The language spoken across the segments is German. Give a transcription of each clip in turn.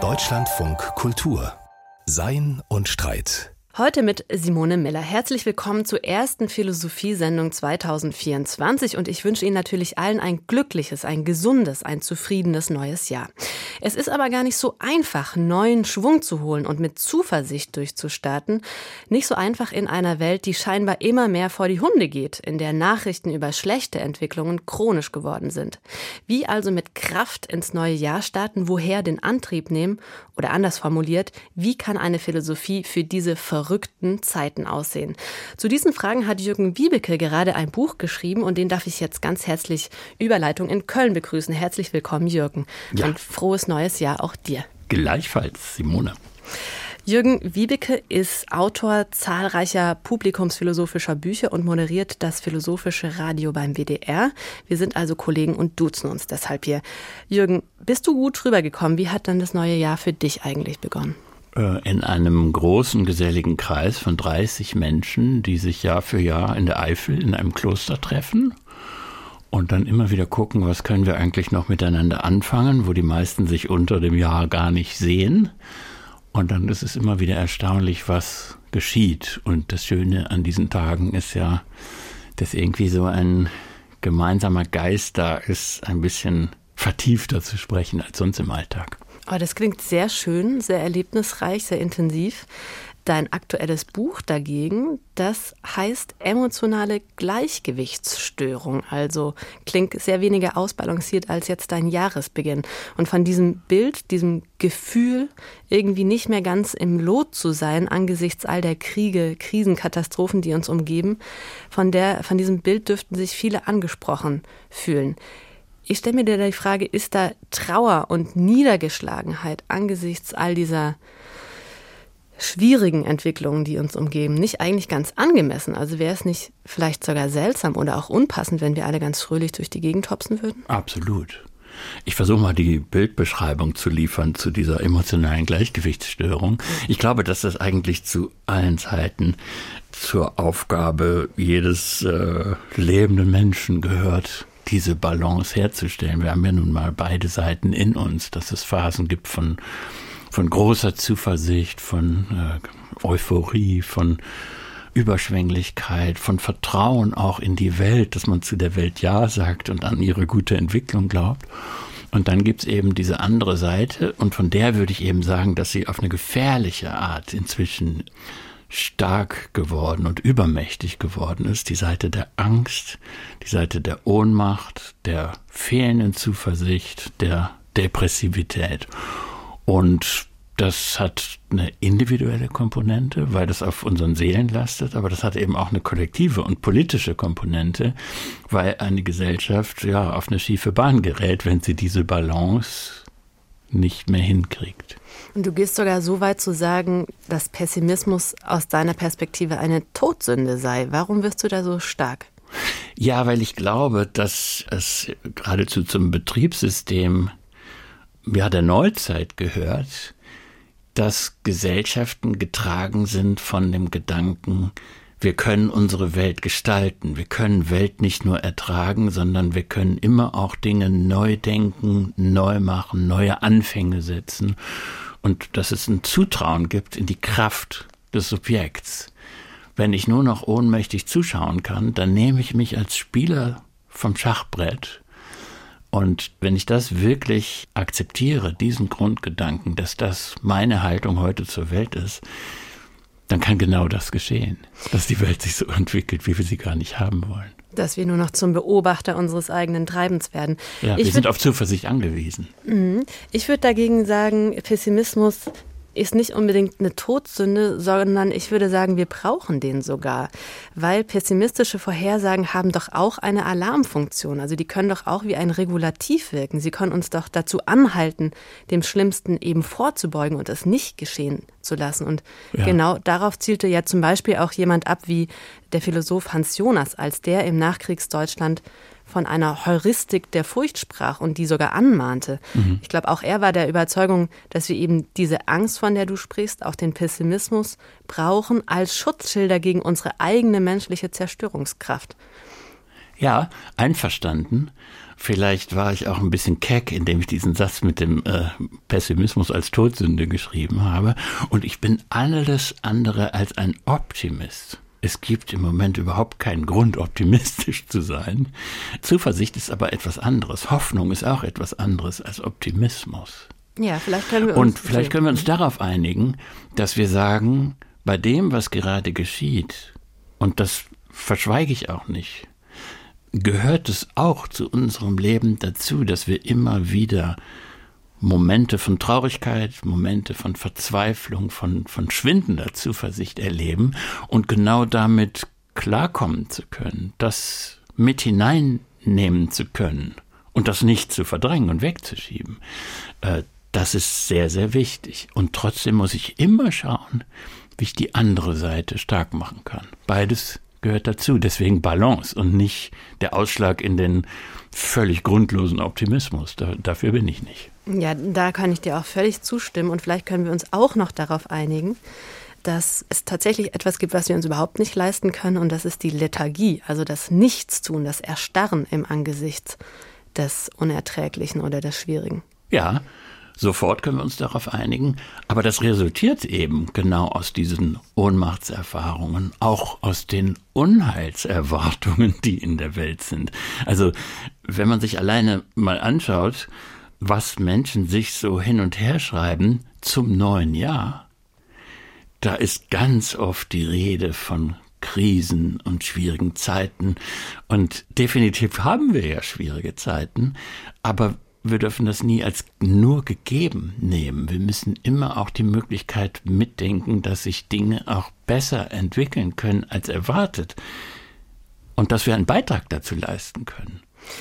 Deutschlandfunk Kultur. Sein und Streit Heute mit Simone Miller. Herzlich willkommen zur ersten Philosophiesendung 2024 und ich wünsche Ihnen natürlich allen ein glückliches, ein gesundes, ein zufriedenes neues Jahr. Es ist aber gar nicht so einfach, neuen Schwung zu holen und mit Zuversicht durchzustarten. Nicht so einfach in einer Welt, die scheinbar immer mehr vor die Hunde geht, in der Nachrichten über schlechte Entwicklungen chronisch geworden sind. Wie also mit Kraft ins neue Jahr starten, woher den Antrieb nehmen oder anders formuliert, wie kann eine Philosophie für diese verrückten Zeiten aussehen? Zu diesen Fragen hat Jürgen Wiebeke gerade ein Buch geschrieben und den darf ich jetzt ganz herzlich Überleitung in Köln begrüßen. Herzlich willkommen, Jürgen. Ja. Ein frohes neues Jahr auch dir. Gleichfalls, Simone. Jürgen Wiebeke ist Autor zahlreicher publikumsphilosophischer Bücher und moderiert das philosophische Radio beim WDR. Wir sind also Kollegen und duzen uns deshalb hier. Jürgen, bist du gut rübergekommen? Wie hat dann das neue Jahr für dich eigentlich begonnen? Äh, in einem großen geselligen Kreis von 30 Menschen, die sich Jahr für Jahr in der Eifel in einem Kloster treffen und dann immer wieder gucken, was können wir eigentlich noch miteinander anfangen, wo die meisten sich unter dem Jahr gar nicht sehen. Und dann ist es immer wieder erstaunlich, was geschieht. Und das Schöne an diesen Tagen ist ja, dass irgendwie so ein gemeinsamer Geist da ist, ein bisschen vertiefter zu sprechen als sonst im Alltag. Oh, das klingt sehr schön, sehr erlebnisreich, sehr intensiv. Dein aktuelles Buch dagegen, das heißt emotionale Gleichgewichtsstörung. Also klingt sehr weniger ausbalanciert als jetzt dein Jahresbeginn. Und von diesem Bild, diesem Gefühl, irgendwie nicht mehr ganz im Lot zu sein angesichts all der Kriege, Krisenkatastrophen, die uns umgeben, von, der, von diesem Bild dürften sich viele angesprochen fühlen. Ich stelle mir dir die Frage, ist da Trauer und Niedergeschlagenheit angesichts all dieser schwierigen Entwicklungen, die uns umgeben, nicht eigentlich ganz angemessen? Also wäre es nicht vielleicht sogar seltsam oder auch unpassend, wenn wir alle ganz fröhlich durch die Gegend hopsen würden? Absolut. Ich versuche mal die Bildbeschreibung zu liefern zu dieser emotionalen Gleichgewichtsstörung. Ich glaube, dass das eigentlich zu allen Zeiten zur Aufgabe jedes äh, lebenden Menschen gehört, diese Balance herzustellen. Wir haben ja nun mal beide Seiten in uns, dass es Phasen gibt von, von großer Zuversicht, von äh, Euphorie, von Überschwänglichkeit, von Vertrauen auch in die Welt, dass man zu der Welt Ja sagt und an ihre gute Entwicklung glaubt. Und dann gibt's eben diese andere Seite und von der würde ich eben sagen, dass sie auf eine gefährliche Art inzwischen stark geworden und übermächtig geworden ist, die Seite der Angst, die Seite der Ohnmacht, der fehlenden Zuversicht, der Depressivität. Und das hat eine individuelle Komponente, weil das auf unseren Seelen lastet, aber das hat eben auch eine kollektive und politische Komponente, weil eine Gesellschaft ja auf eine schiefe Bahn gerät, wenn sie diese Balance nicht mehr hinkriegt. Und du gehst sogar so weit zu sagen, dass Pessimismus aus deiner Perspektive eine Todsünde sei. Warum wirst du da so stark? Ja, weil ich glaube, dass es geradezu zum Betriebssystem ja, der Neuzeit gehört, dass Gesellschaften getragen sind von dem Gedanken, wir können unsere Welt gestalten. Wir können Welt nicht nur ertragen, sondern wir können immer auch Dinge neu denken, neu machen, neue Anfänge setzen. Und dass es ein Zutrauen gibt in die Kraft des Subjekts. Wenn ich nur noch ohnmächtig zuschauen kann, dann nehme ich mich als Spieler vom Schachbrett. Und wenn ich das wirklich akzeptiere, diesen Grundgedanken, dass das meine Haltung heute zur Welt ist, dann kann genau das geschehen, dass die Welt sich so entwickelt, wie wir sie gar nicht haben wollen. Dass wir nur noch zum Beobachter unseres eigenen Treibens werden. Ja, ich wir sind auf Zuversicht angewiesen. Mhm. Ich würde dagegen sagen, Pessimismus ist nicht unbedingt eine Todsünde, sondern ich würde sagen, wir brauchen den sogar. Weil pessimistische Vorhersagen haben doch auch eine Alarmfunktion. Also die können doch auch wie ein Regulativ wirken. Sie können uns doch dazu anhalten, dem Schlimmsten eben vorzubeugen und es nicht geschehen zu lassen. Und ja. genau darauf zielte ja zum Beispiel auch jemand ab wie der Philosoph Hans Jonas, als der im Nachkriegsdeutschland von einer Heuristik der Furcht sprach und die sogar anmahnte. Mhm. Ich glaube, auch er war der Überzeugung, dass wir eben diese Angst, von der du sprichst, auch den Pessimismus brauchen als Schutzschilder gegen unsere eigene menschliche Zerstörungskraft. Ja, einverstanden. Vielleicht war ich auch ein bisschen keck, indem ich diesen Satz mit dem äh, Pessimismus als Todsünde geschrieben habe. Und ich bin alles andere als ein Optimist. Es gibt im Moment überhaupt keinen Grund, optimistisch zu sein. Zuversicht ist aber etwas anderes. Hoffnung ist auch etwas anderes als Optimismus. Ja, vielleicht können wir uns. Und vielleicht können wir uns darauf einigen, dass wir sagen, bei dem, was gerade geschieht, und das verschweige ich auch nicht, gehört es auch zu unserem Leben dazu, dass wir immer wieder Momente von Traurigkeit, Momente von Verzweiflung, von, von schwindender Zuversicht erleben und genau damit klarkommen zu können, das mit hineinnehmen zu können und das nicht zu verdrängen und wegzuschieben. Äh, das ist sehr, sehr wichtig. Und trotzdem muss ich immer schauen, wie ich die andere Seite stark machen kann. Beides gehört dazu. Deswegen Balance und nicht der Ausschlag in den völlig grundlosen Optimismus. Da, dafür bin ich nicht. Ja, da kann ich dir auch völlig zustimmen. Und vielleicht können wir uns auch noch darauf einigen, dass es tatsächlich etwas gibt, was wir uns überhaupt nicht leisten können. Und das ist die Lethargie, also das Nichtstun, das Erstarren im Angesicht des Unerträglichen oder des Schwierigen. Ja, Sofort können wir uns darauf einigen. Aber das resultiert eben genau aus diesen Ohnmachtserfahrungen, auch aus den Unheilserwartungen, die in der Welt sind. Also, wenn man sich alleine mal anschaut, was Menschen sich so hin und her schreiben zum neuen Jahr, da ist ganz oft die Rede von Krisen und schwierigen Zeiten. Und definitiv haben wir ja schwierige Zeiten, aber wir dürfen das nie als nur gegeben nehmen. Wir müssen immer auch die Möglichkeit mitdenken, dass sich Dinge auch besser entwickeln können als erwartet und dass wir einen Beitrag dazu leisten können.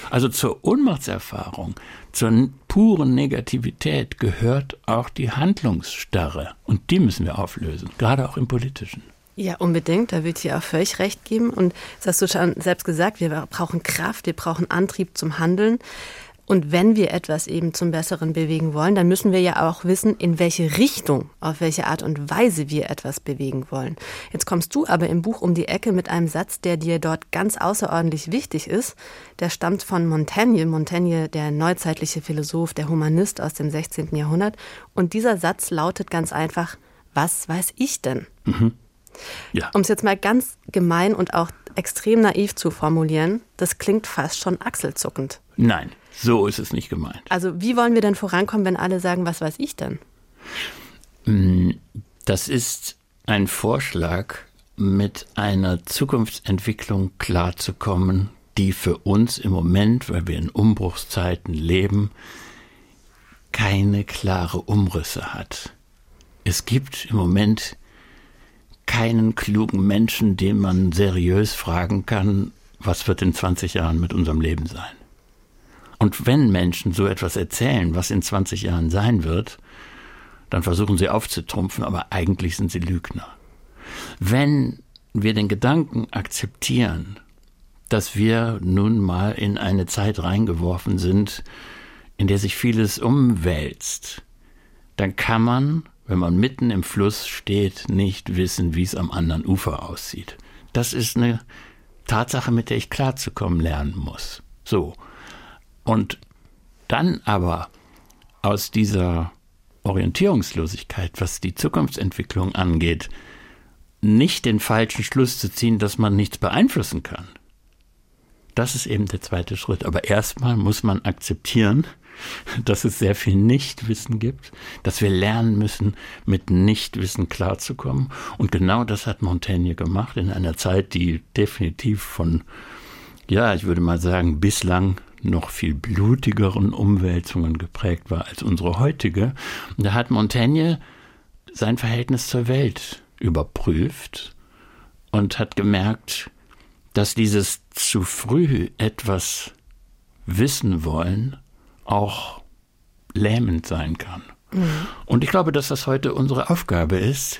Also zur Ohnmachtserfahrung, zur puren Negativität gehört auch die Handlungsstarre und die müssen wir auflösen, gerade auch im politischen. Ja, unbedingt. Da ich dir auch völlig recht geben. Und das hast du schon selbst gesagt, wir brauchen Kraft, wir brauchen Antrieb zum Handeln. Und wenn wir etwas eben zum Besseren bewegen wollen, dann müssen wir ja auch wissen, in welche Richtung, auf welche Art und Weise wir etwas bewegen wollen. Jetzt kommst du aber im Buch um die Ecke mit einem Satz, der dir dort ganz außerordentlich wichtig ist. Der stammt von Montaigne. Montaigne, der neuzeitliche Philosoph, der Humanist aus dem 16. Jahrhundert. Und dieser Satz lautet ganz einfach, was weiß ich denn? Mhm. Ja. Um es jetzt mal ganz gemein und auch extrem naiv zu formulieren, das klingt fast schon achselzuckend. Nein. So ist es nicht gemeint. Also wie wollen wir denn vorankommen, wenn alle sagen, was weiß ich denn? Mm, das ist ein Vorschlag, mit einer Zukunftsentwicklung klarzukommen, die für uns im Moment, weil wir in Umbruchszeiten leben, keine klare Umrisse hat. Es gibt im Moment keinen klugen Menschen, den man seriös fragen kann, was wird in 20 Jahren mit unserem Leben sein. Und wenn Menschen so etwas erzählen, was in 20 Jahren sein wird, dann versuchen sie aufzutrumpfen, aber eigentlich sind sie Lügner. Wenn wir den Gedanken akzeptieren, dass wir nun mal in eine Zeit reingeworfen sind, in der sich vieles umwälzt, dann kann man, wenn man mitten im Fluss steht, nicht wissen, wie es am anderen Ufer aussieht. Das ist eine Tatsache, mit der ich klarzukommen lernen muss. So. Und dann aber aus dieser Orientierungslosigkeit, was die Zukunftsentwicklung angeht, nicht den falschen Schluss zu ziehen, dass man nichts beeinflussen kann. Das ist eben der zweite Schritt. Aber erstmal muss man akzeptieren, dass es sehr viel Nichtwissen gibt, dass wir lernen müssen, mit Nichtwissen klarzukommen. Und genau das hat Montaigne gemacht in einer Zeit, die definitiv von, ja, ich würde mal sagen, bislang noch viel blutigeren Umwälzungen geprägt war als unsere heutige. Und da hat Montaigne sein Verhältnis zur Welt überprüft und hat gemerkt, dass dieses zu früh etwas wissen wollen auch lähmend sein kann. Mhm. Und ich glaube, dass das heute unsere Aufgabe ist,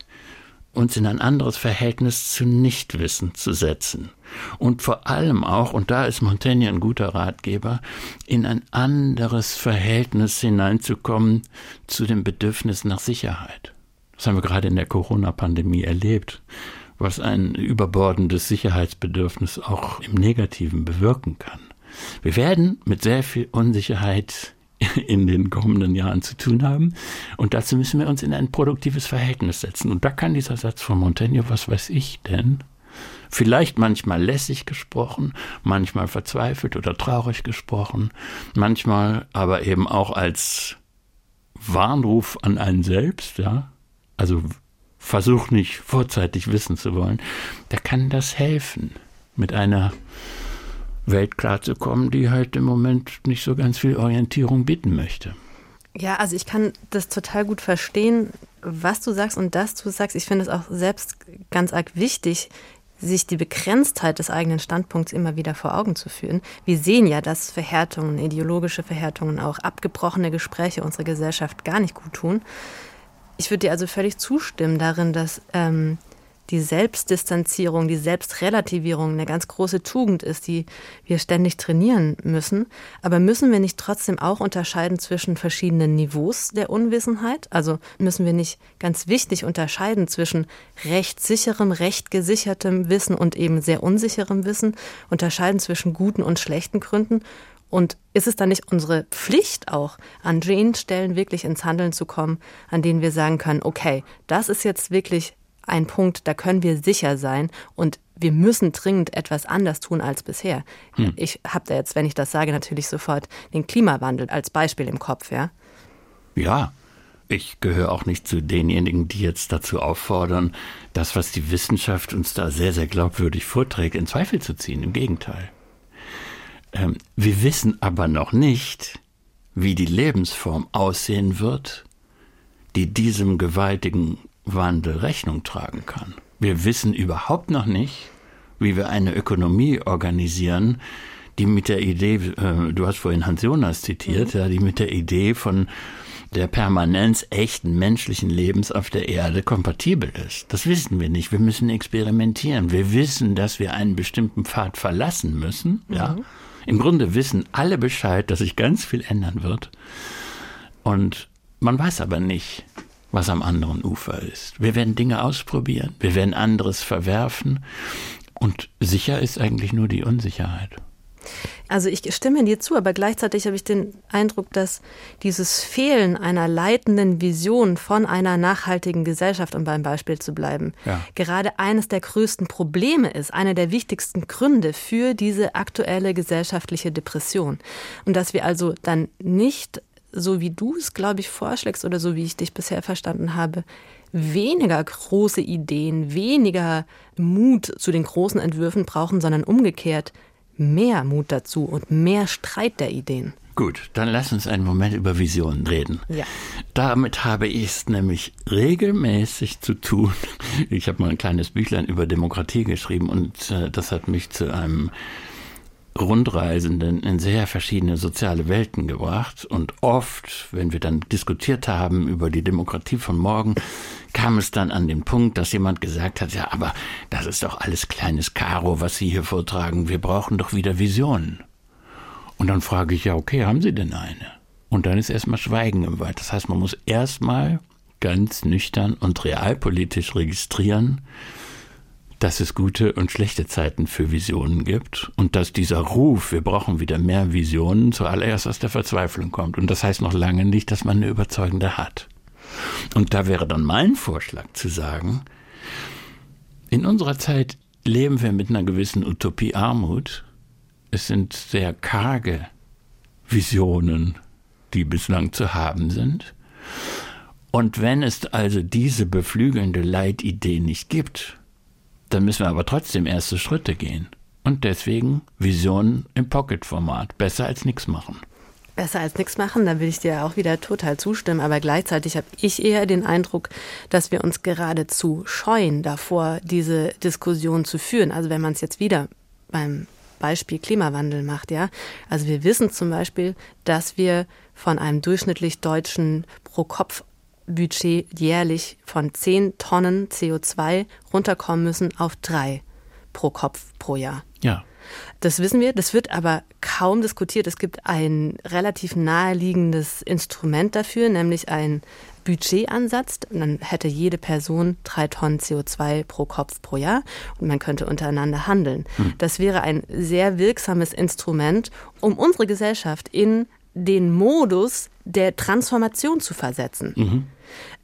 uns in ein anderes Verhältnis zu Nichtwissen zu setzen. Und vor allem auch, und da ist Montaigne ein guter Ratgeber, in ein anderes Verhältnis hineinzukommen zu dem Bedürfnis nach Sicherheit. Das haben wir gerade in der Corona-Pandemie erlebt, was ein überbordendes Sicherheitsbedürfnis auch im Negativen bewirken kann. Wir werden mit sehr viel Unsicherheit in den kommenden Jahren zu tun haben. Und dazu müssen wir uns in ein produktives Verhältnis setzen. Und da kann dieser Satz von Montaigne, was weiß ich denn, vielleicht manchmal lässig gesprochen, manchmal verzweifelt oder traurig gesprochen, manchmal aber eben auch als Warnruf an einen selbst, ja. Also versuch nicht vorzeitig wissen zu wollen. Da kann das helfen, mit einer Welt klarzukommen, die halt im Moment nicht so ganz viel Orientierung bieten möchte. Ja, also ich kann das total gut verstehen, was du sagst und dass du sagst. Ich finde es auch selbst ganz arg wichtig, sich die Begrenztheit des eigenen Standpunkts immer wieder vor Augen zu führen. Wir sehen ja, dass Verhärtungen, ideologische Verhärtungen, auch abgebrochene Gespräche unserer Gesellschaft gar nicht gut tun. Ich würde dir also völlig zustimmen darin, dass ähm, die Selbstdistanzierung, die Selbstrelativierung eine ganz große Tugend ist, die wir ständig trainieren müssen. Aber müssen wir nicht trotzdem auch unterscheiden zwischen verschiedenen Niveaus der Unwissenheit? Also müssen wir nicht ganz wichtig unterscheiden zwischen rechtssicherem, rechtgesichertem Wissen und eben sehr unsicherem Wissen, unterscheiden zwischen guten und schlechten Gründen? Und ist es dann nicht unsere Pflicht auch, an den Stellen wirklich ins Handeln zu kommen, an denen wir sagen können, okay, das ist jetzt wirklich ein Punkt, da können wir sicher sein und wir müssen dringend etwas anders tun als bisher. Hm. Ich habe da jetzt, wenn ich das sage, natürlich sofort den Klimawandel als Beispiel im Kopf, ja? Ja, ich gehöre auch nicht zu denjenigen, die jetzt dazu auffordern, das, was die Wissenschaft uns da sehr, sehr glaubwürdig vorträgt, in Zweifel zu ziehen. Im Gegenteil. Ähm, wir wissen aber noch nicht, wie die Lebensform aussehen wird, die diesem gewaltigen Wandel Rechnung tragen kann. Wir wissen überhaupt noch nicht, wie wir eine Ökonomie organisieren, die mit der Idee, äh, du hast vorhin Hans Jonas zitiert, mhm. ja, die mit der Idee von der Permanenz echten menschlichen Lebens auf der Erde kompatibel ist. Das wissen wir nicht. Wir müssen experimentieren. Wir wissen, dass wir einen bestimmten Pfad verlassen müssen. Ja. Mhm. Im Grunde wissen alle Bescheid, dass sich ganz viel ändern wird. Und man weiß aber nicht, was am anderen Ufer ist. Wir werden Dinge ausprobieren, wir werden anderes verwerfen und sicher ist eigentlich nur die Unsicherheit. Also ich stimme dir zu, aber gleichzeitig habe ich den Eindruck, dass dieses Fehlen einer leitenden Vision von einer nachhaltigen Gesellschaft, um beim Beispiel zu bleiben, ja. gerade eines der größten Probleme ist, einer der wichtigsten Gründe für diese aktuelle gesellschaftliche Depression. Und dass wir also dann nicht so wie du es, glaube ich, vorschlägst oder so wie ich dich bisher verstanden habe, weniger große Ideen, weniger Mut zu den großen Entwürfen brauchen, sondern umgekehrt mehr Mut dazu und mehr Streit der Ideen. Gut, dann lass uns einen Moment über Visionen reden. Ja. Damit habe ich es nämlich regelmäßig zu tun. Ich habe mal ein kleines Büchlein über Demokratie geschrieben und äh, das hat mich zu einem Rundreisenden in sehr verschiedene soziale Welten gebracht. Und oft, wenn wir dann diskutiert haben über die Demokratie von morgen, kam es dann an den Punkt, dass jemand gesagt hat, ja, aber das ist doch alles kleines Karo, was Sie hier vortragen. Wir brauchen doch wieder Visionen. Und dann frage ich ja, okay, haben Sie denn eine? Und dann ist erstmal Schweigen im Wald. Das heißt, man muss erstmal ganz nüchtern und realpolitisch registrieren, dass es gute und schlechte Zeiten für Visionen gibt und dass dieser Ruf, wir brauchen wieder mehr Visionen, zuallererst aus der Verzweiflung kommt. Und das heißt noch lange nicht, dass man eine überzeugende hat. Und da wäre dann mein Vorschlag zu sagen, in unserer Zeit leben wir mit einer gewissen Utopie Armut. Es sind sehr karge Visionen, die bislang zu haben sind. Und wenn es also diese beflügelnde Leitidee nicht gibt, dann müssen wir aber trotzdem erste Schritte gehen. Und deswegen Vision im Pocket-Format. Besser als nichts machen. Besser als nichts machen, da will ich dir auch wieder total zustimmen. Aber gleichzeitig habe ich eher den Eindruck, dass wir uns geradezu scheuen davor, diese Diskussion zu führen. Also wenn man es jetzt wieder beim Beispiel Klimawandel macht, ja. Also wir wissen zum Beispiel, dass wir von einem durchschnittlich deutschen pro Kopf Budget jährlich von 10 Tonnen CO2 runterkommen müssen auf drei pro Kopf pro Jahr. Ja. Das wissen wir, das wird aber kaum diskutiert. Es gibt ein relativ naheliegendes Instrument dafür, nämlich ein Budgetansatz. Dann hätte jede Person drei Tonnen CO2 pro Kopf pro Jahr und man könnte untereinander handeln. Hm. Das wäre ein sehr wirksames Instrument, um unsere Gesellschaft in den Modus der Transformation zu versetzen. Mhm.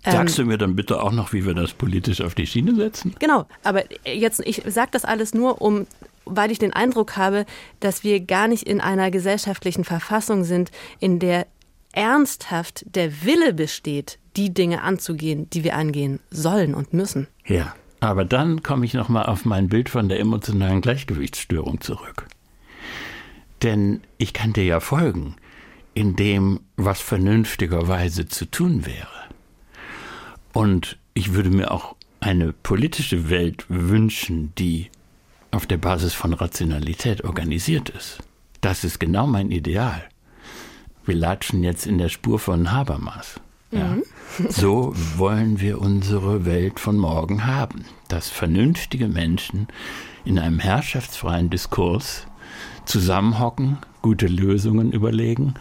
Sagst ähm, du mir dann bitte auch noch, wie wir das politisch auf die Schiene setzen? Genau, aber jetzt, ich sage das alles nur, um weil ich den Eindruck habe, dass wir gar nicht in einer gesellschaftlichen Verfassung sind, in der ernsthaft der Wille besteht, die Dinge anzugehen, die wir angehen sollen und müssen. Ja, aber dann komme ich noch mal auf mein Bild von der emotionalen Gleichgewichtsstörung zurück. Denn ich kann dir ja folgen in dem, was vernünftigerweise zu tun wäre. Und ich würde mir auch eine politische Welt wünschen, die auf der Basis von Rationalität organisiert ist. Das ist genau mein Ideal. Wir latschen jetzt in der Spur von Habermas. Ja. Mhm. So wollen wir unsere Welt von morgen haben, dass vernünftige Menschen in einem herrschaftsfreien Diskurs zusammenhocken, gute Lösungen überlegen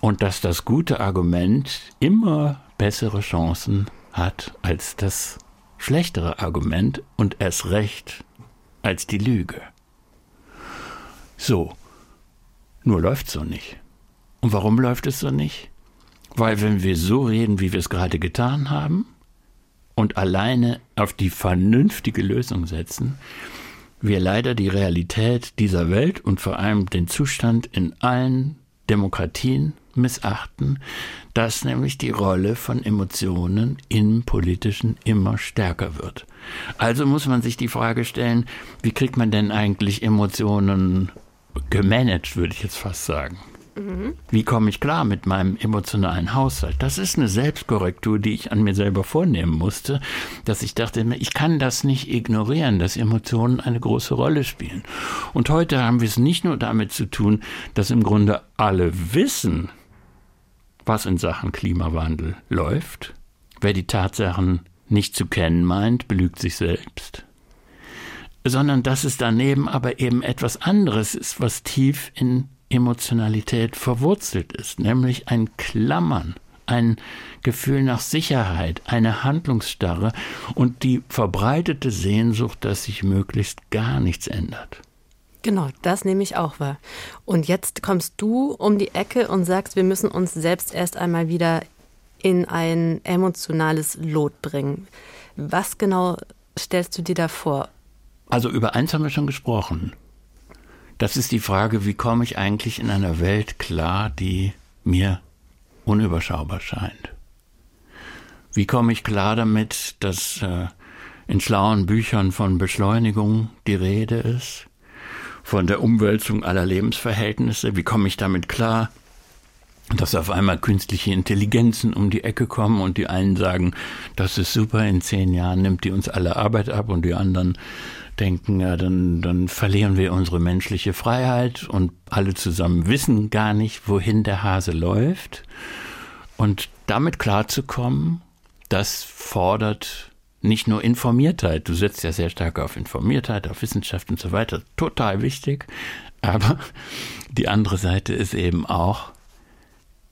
und dass das gute Argument immer bessere Chancen hat als das schlechtere Argument und erst recht als die Lüge. So, nur läuft so nicht. Und warum läuft es so nicht? Weil wenn wir so reden, wie wir es gerade getan haben, und alleine auf die vernünftige Lösung setzen, wir leider die Realität dieser Welt und vor allem den Zustand in allen Demokratien missachten, dass nämlich die Rolle von Emotionen im Politischen immer stärker wird. Also muss man sich die Frage stellen, wie kriegt man denn eigentlich Emotionen gemanagt, würde ich jetzt fast sagen. Wie komme ich klar mit meinem emotionalen Haushalt? Das ist eine Selbstkorrektur, die ich an mir selber vornehmen musste, dass ich dachte, ich kann das nicht ignorieren, dass Emotionen eine große Rolle spielen. Und heute haben wir es nicht nur damit zu tun, dass im Grunde alle wissen, was in Sachen Klimawandel läuft. Wer die Tatsachen nicht zu kennen meint, belügt sich selbst. Sondern dass es daneben aber eben etwas anderes ist, was tief in Emotionalität verwurzelt ist, nämlich ein Klammern, ein Gefühl nach Sicherheit, eine Handlungsstarre und die verbreitete Sehnsucht, dass sich möglichst gar nichts ändert. Genau, das nehme ich auch wahr. Und jetzt kommst du um die Ecke und sagst, wir müssen uns selbst erst einmal wieder in ein emotionales Lot bringen. Was genau stellst du dir da vor? Also über eins haben wir schon gesprochen. Das ist die Frage, wie komme ich eigentlich in einer Welt klar, die mir unüberschaubar scheint? Wie komme ich klar damit, dass äh, in schlauen Büchern von Beschleunigung die Rede ist? von der Umwälzung aller Lebensverhältnisse. Wie komme ich damit klar? dass auf einmal künstliche Intelligenzen um die Ecke kommen und die einen sagen, das ist super, in zehn Jahren nimmt die uns alle Arbeit ab und die anderen denken, ja, dann, dann verlieren wir unsere menschliche Freiheit und alle zusammen wissen gar nicht, wohin der Hase läuft. Und damit klarzukommen, das fordert nicht nur Informiertheit, du setzt ja sehr stark auf Informiertheit, auf Wissenschaft und so weiter, total wichtig, aber die andere Seite ist eben auch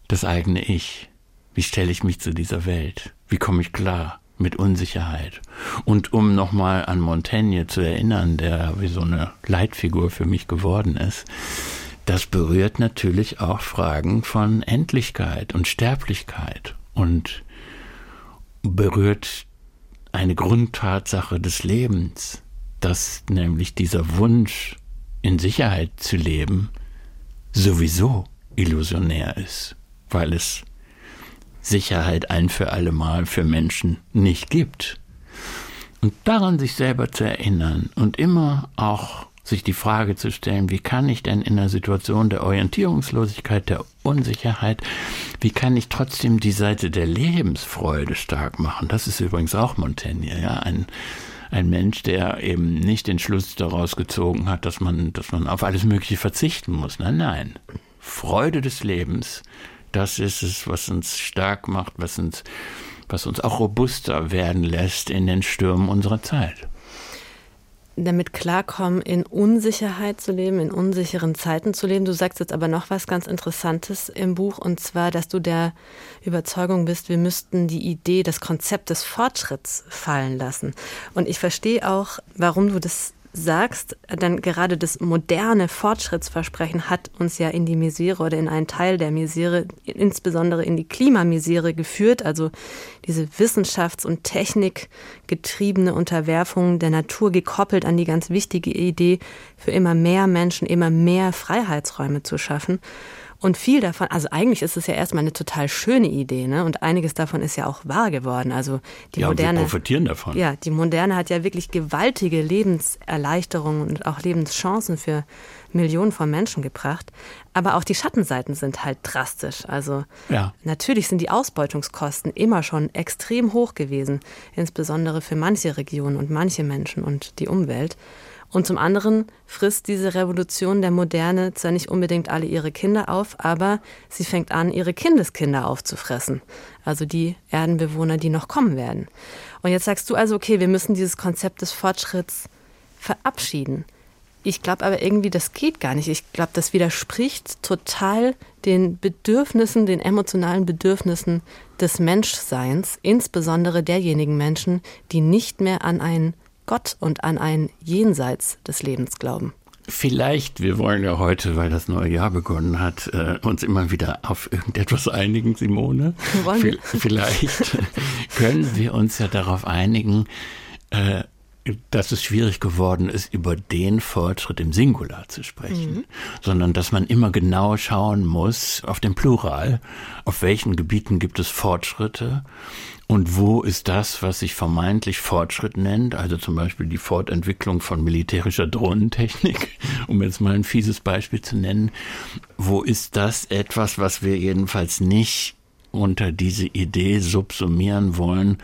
das eigene Ich. Wie stelle ich mich zu dieser Welt? Wie komme ich klar mit Unsicherheit? Und um nochmal an Montaigne zu erinnern, der wie so eine Leitfigur für mich geworden ist, das berührt natürlich auch Fragen von Endlichkeit und Sterblichkeit und berührt eine Grundtatsache des Lebens, dass nämlich dieser Wunsch, in Sicherheit zu leben, sowieso illusionär ist, weil es Sicherheit ein für allemal für Menschen nicht gibt. Und daran sich selber zu erinnern und immer auch sich die Frage zu stellen, wie kann ich denn in einer Situation der Orientierungslosigkeit, der Unsicherheit, wie kann ich trotzdem die Seite der Lebensfreude stark machen? Das ist übrigens auch Montaigne, ja, ein, ein Mensch, der eben nicht den Schluss daraus gezogen hat, dass man, dass man auf alles Mögliche verzichten muss. Nein, nein. Freude des Lebens, das ist es, was uns stark macht, was uns, was uns auch robuster werden lässt in den Stürmen unserer Zeit. damit klarkommen, in Unsicherheit zu leben, in unsicheren Zeiten zu leben. Du sagst jetzt aber noch was ganz Interessantes im Buch, und zwar, dass du der Überzeugung bist, wir müssten die Idee, das Konzept des Fortschritts fallen lassen. Und ich verstehe auch, warum du das sagst, denn gerade das moderne Fortschrittsversprechen hat uns ja in die Misere oder in einen Teil der Misere, insbesondere in die Klimamisere geführt, also diese wissenschafts- und technikgetriebene Unterwerfung der Natur gekoppelt an die ganz wichtige Idee, für immer mehr Menschen immer mehr Freiheitsräume zu schaffen. Und viel davon, also eigentlich ist es ja erstmal eine total schöne Idee, ne? Und einiges davon ist ja auch wahr geworden. Also die ja, moderne. Wir profitieren davon. Ja, die moderne hat ja wirklich gewaltige Lebenserleichterungen und auch Lebenschancen für Millionen von Menschen gebracht. Aber auch die Schattenseiten sind halt drastisch. Also ja. natürlich sind die Ausbeutungskosten immer schon extrem hoch gewesen, insbesondere für manche Regionen und manche Menschen und die Umwelt. Und zum anderen frisst diese Revolution der Moderne zwar nicht unbedingt alle ihre Kinder auf, aber sie fängt an, ihre Kindeskinder aufzufressen. Also die Erdenbewohner, die noch kommen werden. Und jetzt sagst du also, okay, wir müssen dieses Konzept des Fortschritts verabschieden. Ich glaube aber irgendwie, das geht gar nicht. Ich glaube, das widerspricht total den Bedürfnissen, den emotionalen Bedürfnissen des Menschseins, insbesondere derjenigen Menschen, die nicht mehr an ein Gott und an ein Jenseits des Lebens glauben. Vielleicht, wir wollen ja heute, weil das neue Jahr begonnen hat, äh, uns immer wieder auf irgendetwas einigen, Simone. Wollen wir? Vielleicht können wir uns ja darauf einigen, äh, dass es schwierig geworden ist, über den Fortschritt im Singular zu sprechen, mhm. sondern dass man immer genau schauen muss auf den Plural, auf welchen Gebieten gibt es Fortschritte und wo ist das, was sich vermeintlich Fortschritt nennt, also zum Beispiel die Fortentwicklung von militärischer Drohnentechnik, um jetzt mal ein fieses Beispiel zu nennen, wo ist das etwas, was wir jedenfalls nicht unter diese Idee subsumieren wollen,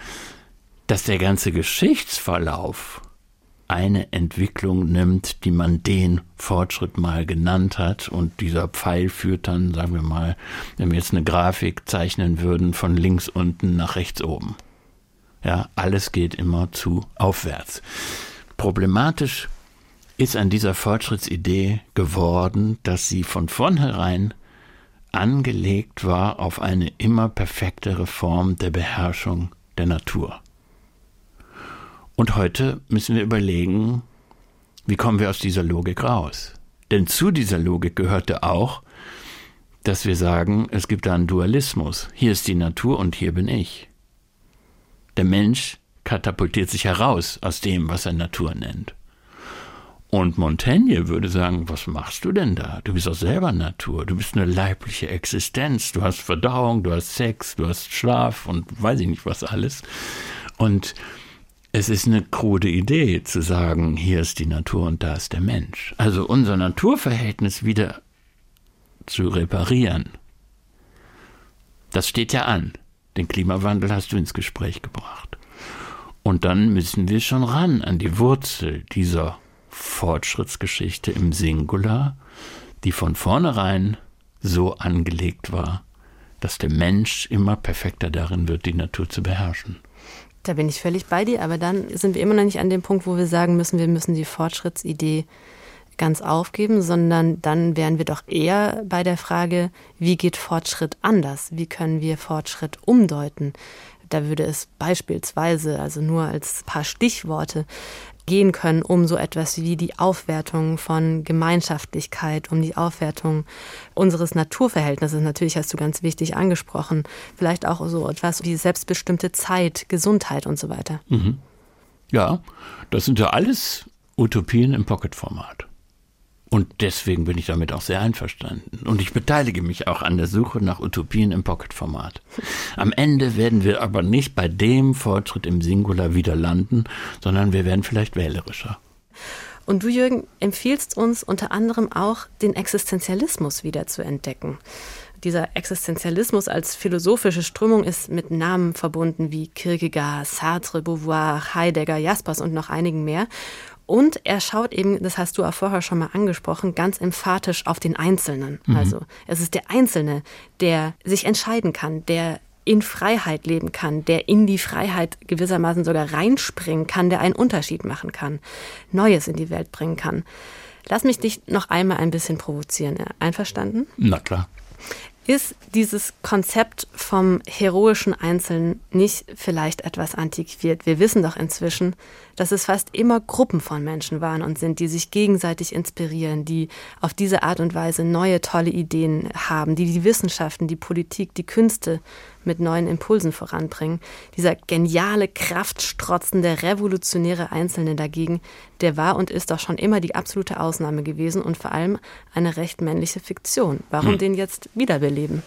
dass der ganze Geschichtsverlauf eine Entwicklung nimmt, die man den Fortschritt mal genannt hat. Und dieser Pfeil führt dann, sagen wir mal, wenn wir jetzt eine Grafik zeichnen würden, von links unten nach rechts oben. Ja, alles geht immer zu aufwärts. Problematisch ist an dieser Fortschrittsidee geworden, dass sie von vornherein angelegt war auf eine immer perfektere Form der Beherrschung der Natur. Und heute müssen wir überlegen, wie kommen wir aus dieser Logik raus? Denn zu dieser Logik gehörte auch, dass wir sagen, es gibt da einen Dualismus. Hier ist die Natur und hier bin ich. Der Mensch katapultiert sich heraus aus dem, was er Natur nennt. Und Montaigne würde sagen, was machst du denn da? Du bist doch selber Natur, du bist eine leibliche Existenz, du hast Verdauung, du hast Sex, du hast Schlaf und weiß ich nicht was alles. Und es ist eine krude Idee zu sagen, hier ist die Natur und da ist der Mensch. Also unser Naturverhältnis wieder zu reparieren. Das steht ja an. Den Klimawandel hast du ins Gespräch gebracht. Und dann müssen wir schon ran an die Wurzel dieser Fortschrittsgeschichte im Singular, die von vornherein so angelegt war, dass der Mensch immer perfekter darin wird, die Natur zu beherrschen. Da bin ich völlig bei dir, aber dann sind wir immer noch nicht an dem Punkt, wo wir sagen müssen, wir müssen die Fortschrittsidee ganz aufgeben, sondern dann wären wir doch eher bei der Frage, wie geht Fortschritt anders? Wie können wir Fortschritt umdeuten? Da würde es beispielsweise, also nur als paar Stichworte, gehen können, um so etwas wie die Aufwertung von Gemeinschaftlichkeit, um die Aufwertung unseres Naturverhältnisses. Natürlich hast du ganz wichtig angesprochen. Vielleicht auch so etwas wie selbstbestimmte Zeit, Gesundheit und so weiter. Mhm. Ja, das sind ja alles Utopien im Pocket-Format. Und deswegen bin ich damit auch sehr einverstanden. Und ich beteilige mich auch an der Suche nach Utopien im Pocket-Format. Am Ende werden wir aber nicht bei dem Fortschritt im Singular wieder landen, sondern wir werden vielleicht wählerischer. Und du, Jürgen, empfiehlst uns unter anderem auch, den Existenzialismus wieder zu entdecken. Dieser Existenzialismus als philosophische Strömung ist mit Namen verbunden wie Kierkegaard, Sartre, Beauvoir, Heidegger, Jaspers und noch einigen mehr. Und er schaut eben, das hast du auch vorher schon mal angesprochen, ganz emphatisch auf den Einzelnen. Mhm. Also es ist der Einzelne, der sich entscheiden kann, der in Freiheit leben kann, der in die Freiheit gewissermaßen sogar reinspringen kann, der einen Unterschied machen kann, Neues in die Welt bringen kann. Lass mich dich noch einmal ein bisschen provozieren. Einverstanden? Na klar. Ist dieses Konzept vom heroischen Einzelnen nicht vielleicht etwas antiquiert? Wir wissen doch inzwischen, dass es fast immer Gruppen von Menschen waren und sind, die sich gegenseitig inspirieren, die auf diese Art und Weise neue, tolle Ideen haben, die die Wissenschaften, die Politik, die Künste mit neuen Impulsen voranbringen. Dieser geniale, kraftstrotzende, revolutionäre Einzelne dagegen, der war und ist doch schon immer die absolute Ausnahme gewesen und vor allem eine recht männliche Fiktion. Warum hm. den jetzt wiederbeleben?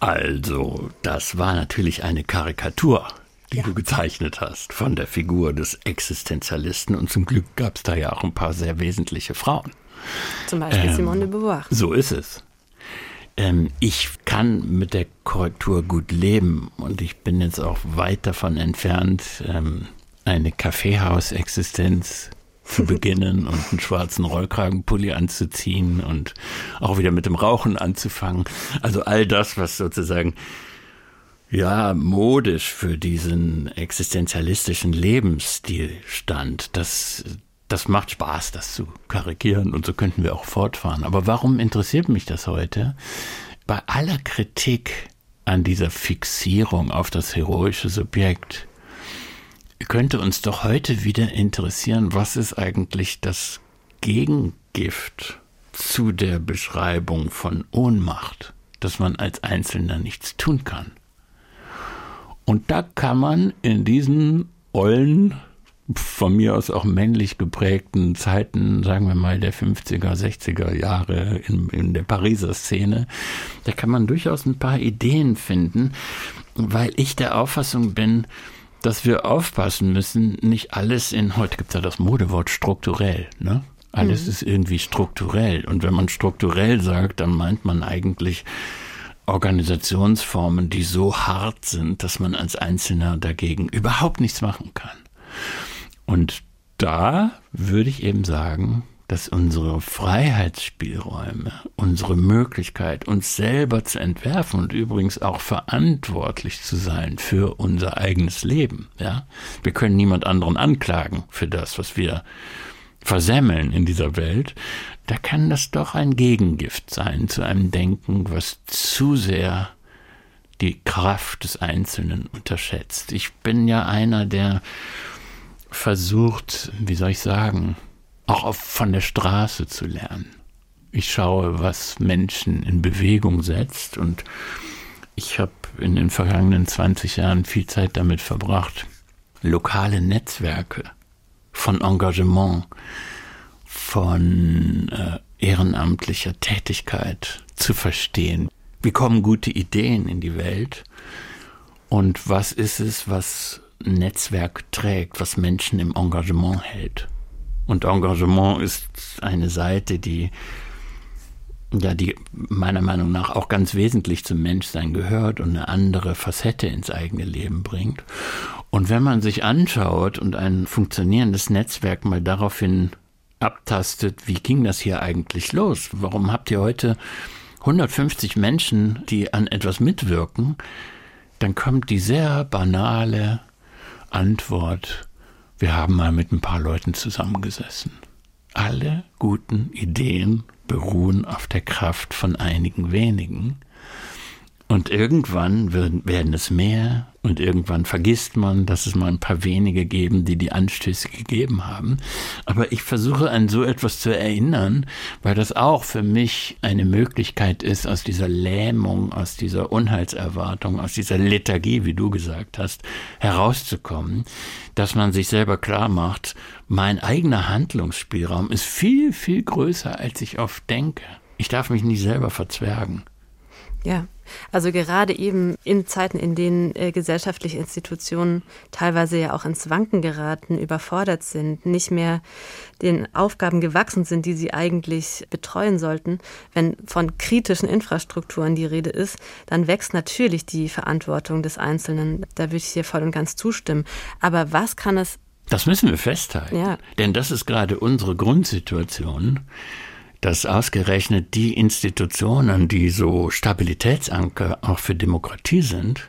Also, das war natürlich eine Karikatur die ja. du gezeichnet hast von der Figur des Existenzialisten. Und zum Glück gab es da ja auch ein paar sehr wesentliche Frauen. Zum Beispiel ähm, Simone de Beauvoir. So ist es. Ähm, ich kann mit der Korrektur gut leben und ich bin jetzt auch weit davon entfernt, ähm, eine Kaffeehausexistenz zu beginnen und einen schwarzen Rollkragenpulli anzuziehen und auch wieder mit dem Rauchen anzufangen. Also all das, was sozusagen ja, modisch für diesen existenzialistischen Lebensstil stand. Das, das macht Spaß, das zu karikieren und so könnten wir auch fortfahren. Aber warum interessiert mich das heute? Bei aller Kritik an dieser Fixierung auf das heroische Subjekt könnte uns doch heute wieder interessieren, was ist eigentlich das Gegengift zu der Beschreibung von Ohnmacht, dass man als Einzelner nichts tun kann. Und da kann man in diesen ollen, von mir aus auch männlich geprägten Zeiten, sagen wir mal der 50er, 60er Jahre in, in der Pariser Szene, da kann man durchaus ein paar Ideen finden, weil ich der Auffassung bin, dass wir aufpassen müssen, nicht alles in, heute gibt es ja das Modewort strukturell, ne? Alles mhm. ist irgendwie strukturell. Und wenn man strukturell sagt, dann meint man eigentlich Organisationsformen, die so hart sind, dass man als Einzelner dagegen überhaupt nichts machen kann. Und da würde ich eben sagen, dass unsere Freiheitsspielräume, unsere Möglichkeit, uns selber zu entwerfen und übrigens auch verantwortlich zu sein für unser eigenes Leben, ja. Wir können niemand anderen anklagen für das, was wir versemmeln in dieser Welt, da kann das doch ein Gegengift sein zu einem Denken, was zu sehr die Kraft des Einzelnen unterschätzt. Ich bin ja einer, der versucht, wie soll ich sagen, auch von der Straße zu lernen. Ich schaue, was Menschen in Bewegung setzt und ich habe in den vergangenen 20 Jahren viel Zeit damit verbracht, lokale Netzwerke von Engagement, von äh, ehrenamtlicher Tätigkeit zu verstehen. Wie kommen gute Ideen in die Welt? Und was ist es, was Netzwerk trägt, was Menschen im Engagement hält? Und Engagement ist eine Seite, die ja, die meiner Meinung nach auch ganz wesentlich zum Menschsein gehört und eine andere Facette ins eigene Leben bringt. Und wenn man sich anschaut und ein funktionierendes Netzwerk mal daraufhin abtastet, wie ging das hier eigentlich los? Warum habt ihr heute 150 Menschen, die an etwas mitwirken? Dann kommt die sehr banale Antwort, wir haben mal mit ein paar Leuten zusammengesessen. Alle guten Ideen beruhen auf der Kraft von einigen wenigen. Und irgendwann werden es mehr und irgendwann vergisst man, dass es mal ein paar wenige geben, die die Anstöße gegeben haben. Aber ich versuche an so etwas zu erinnern, weil das auch für mich eine Möglichkeit ist, aus dieser Lähmung, aus dieser Unheilserwartung, aus dieser Lethargie, wie du gesagt hast, herauszukommen, dass man sich selber klar macht, mein eigener Handlungsspielraum ist viel, viel größer, als ich oft denke. Ich darf mich nicht selber verzwergen. Ja, also gerade eben in Zeiten, in denen äh, gesellschaftliche Institutionen teilweise ja auch ins Wanken geraten, überfordert sind, nicht mehr den Aufgaben gewachsen sind, die sie eigentlich betreuen sollten, wenn von kritischen Infrastrukturen die Rede ist, dann wächst natürlich die Verantwortung des Einzelnen. Da würde ich dir voll und ganz zustimmen. Aber was kann es das müssen wir festhalten. Ja. Denn das ist gerade unsere Grundsituation dass ausgerechnet die Institutionen, die so Stabilitätsanker auch für Demokratie sind,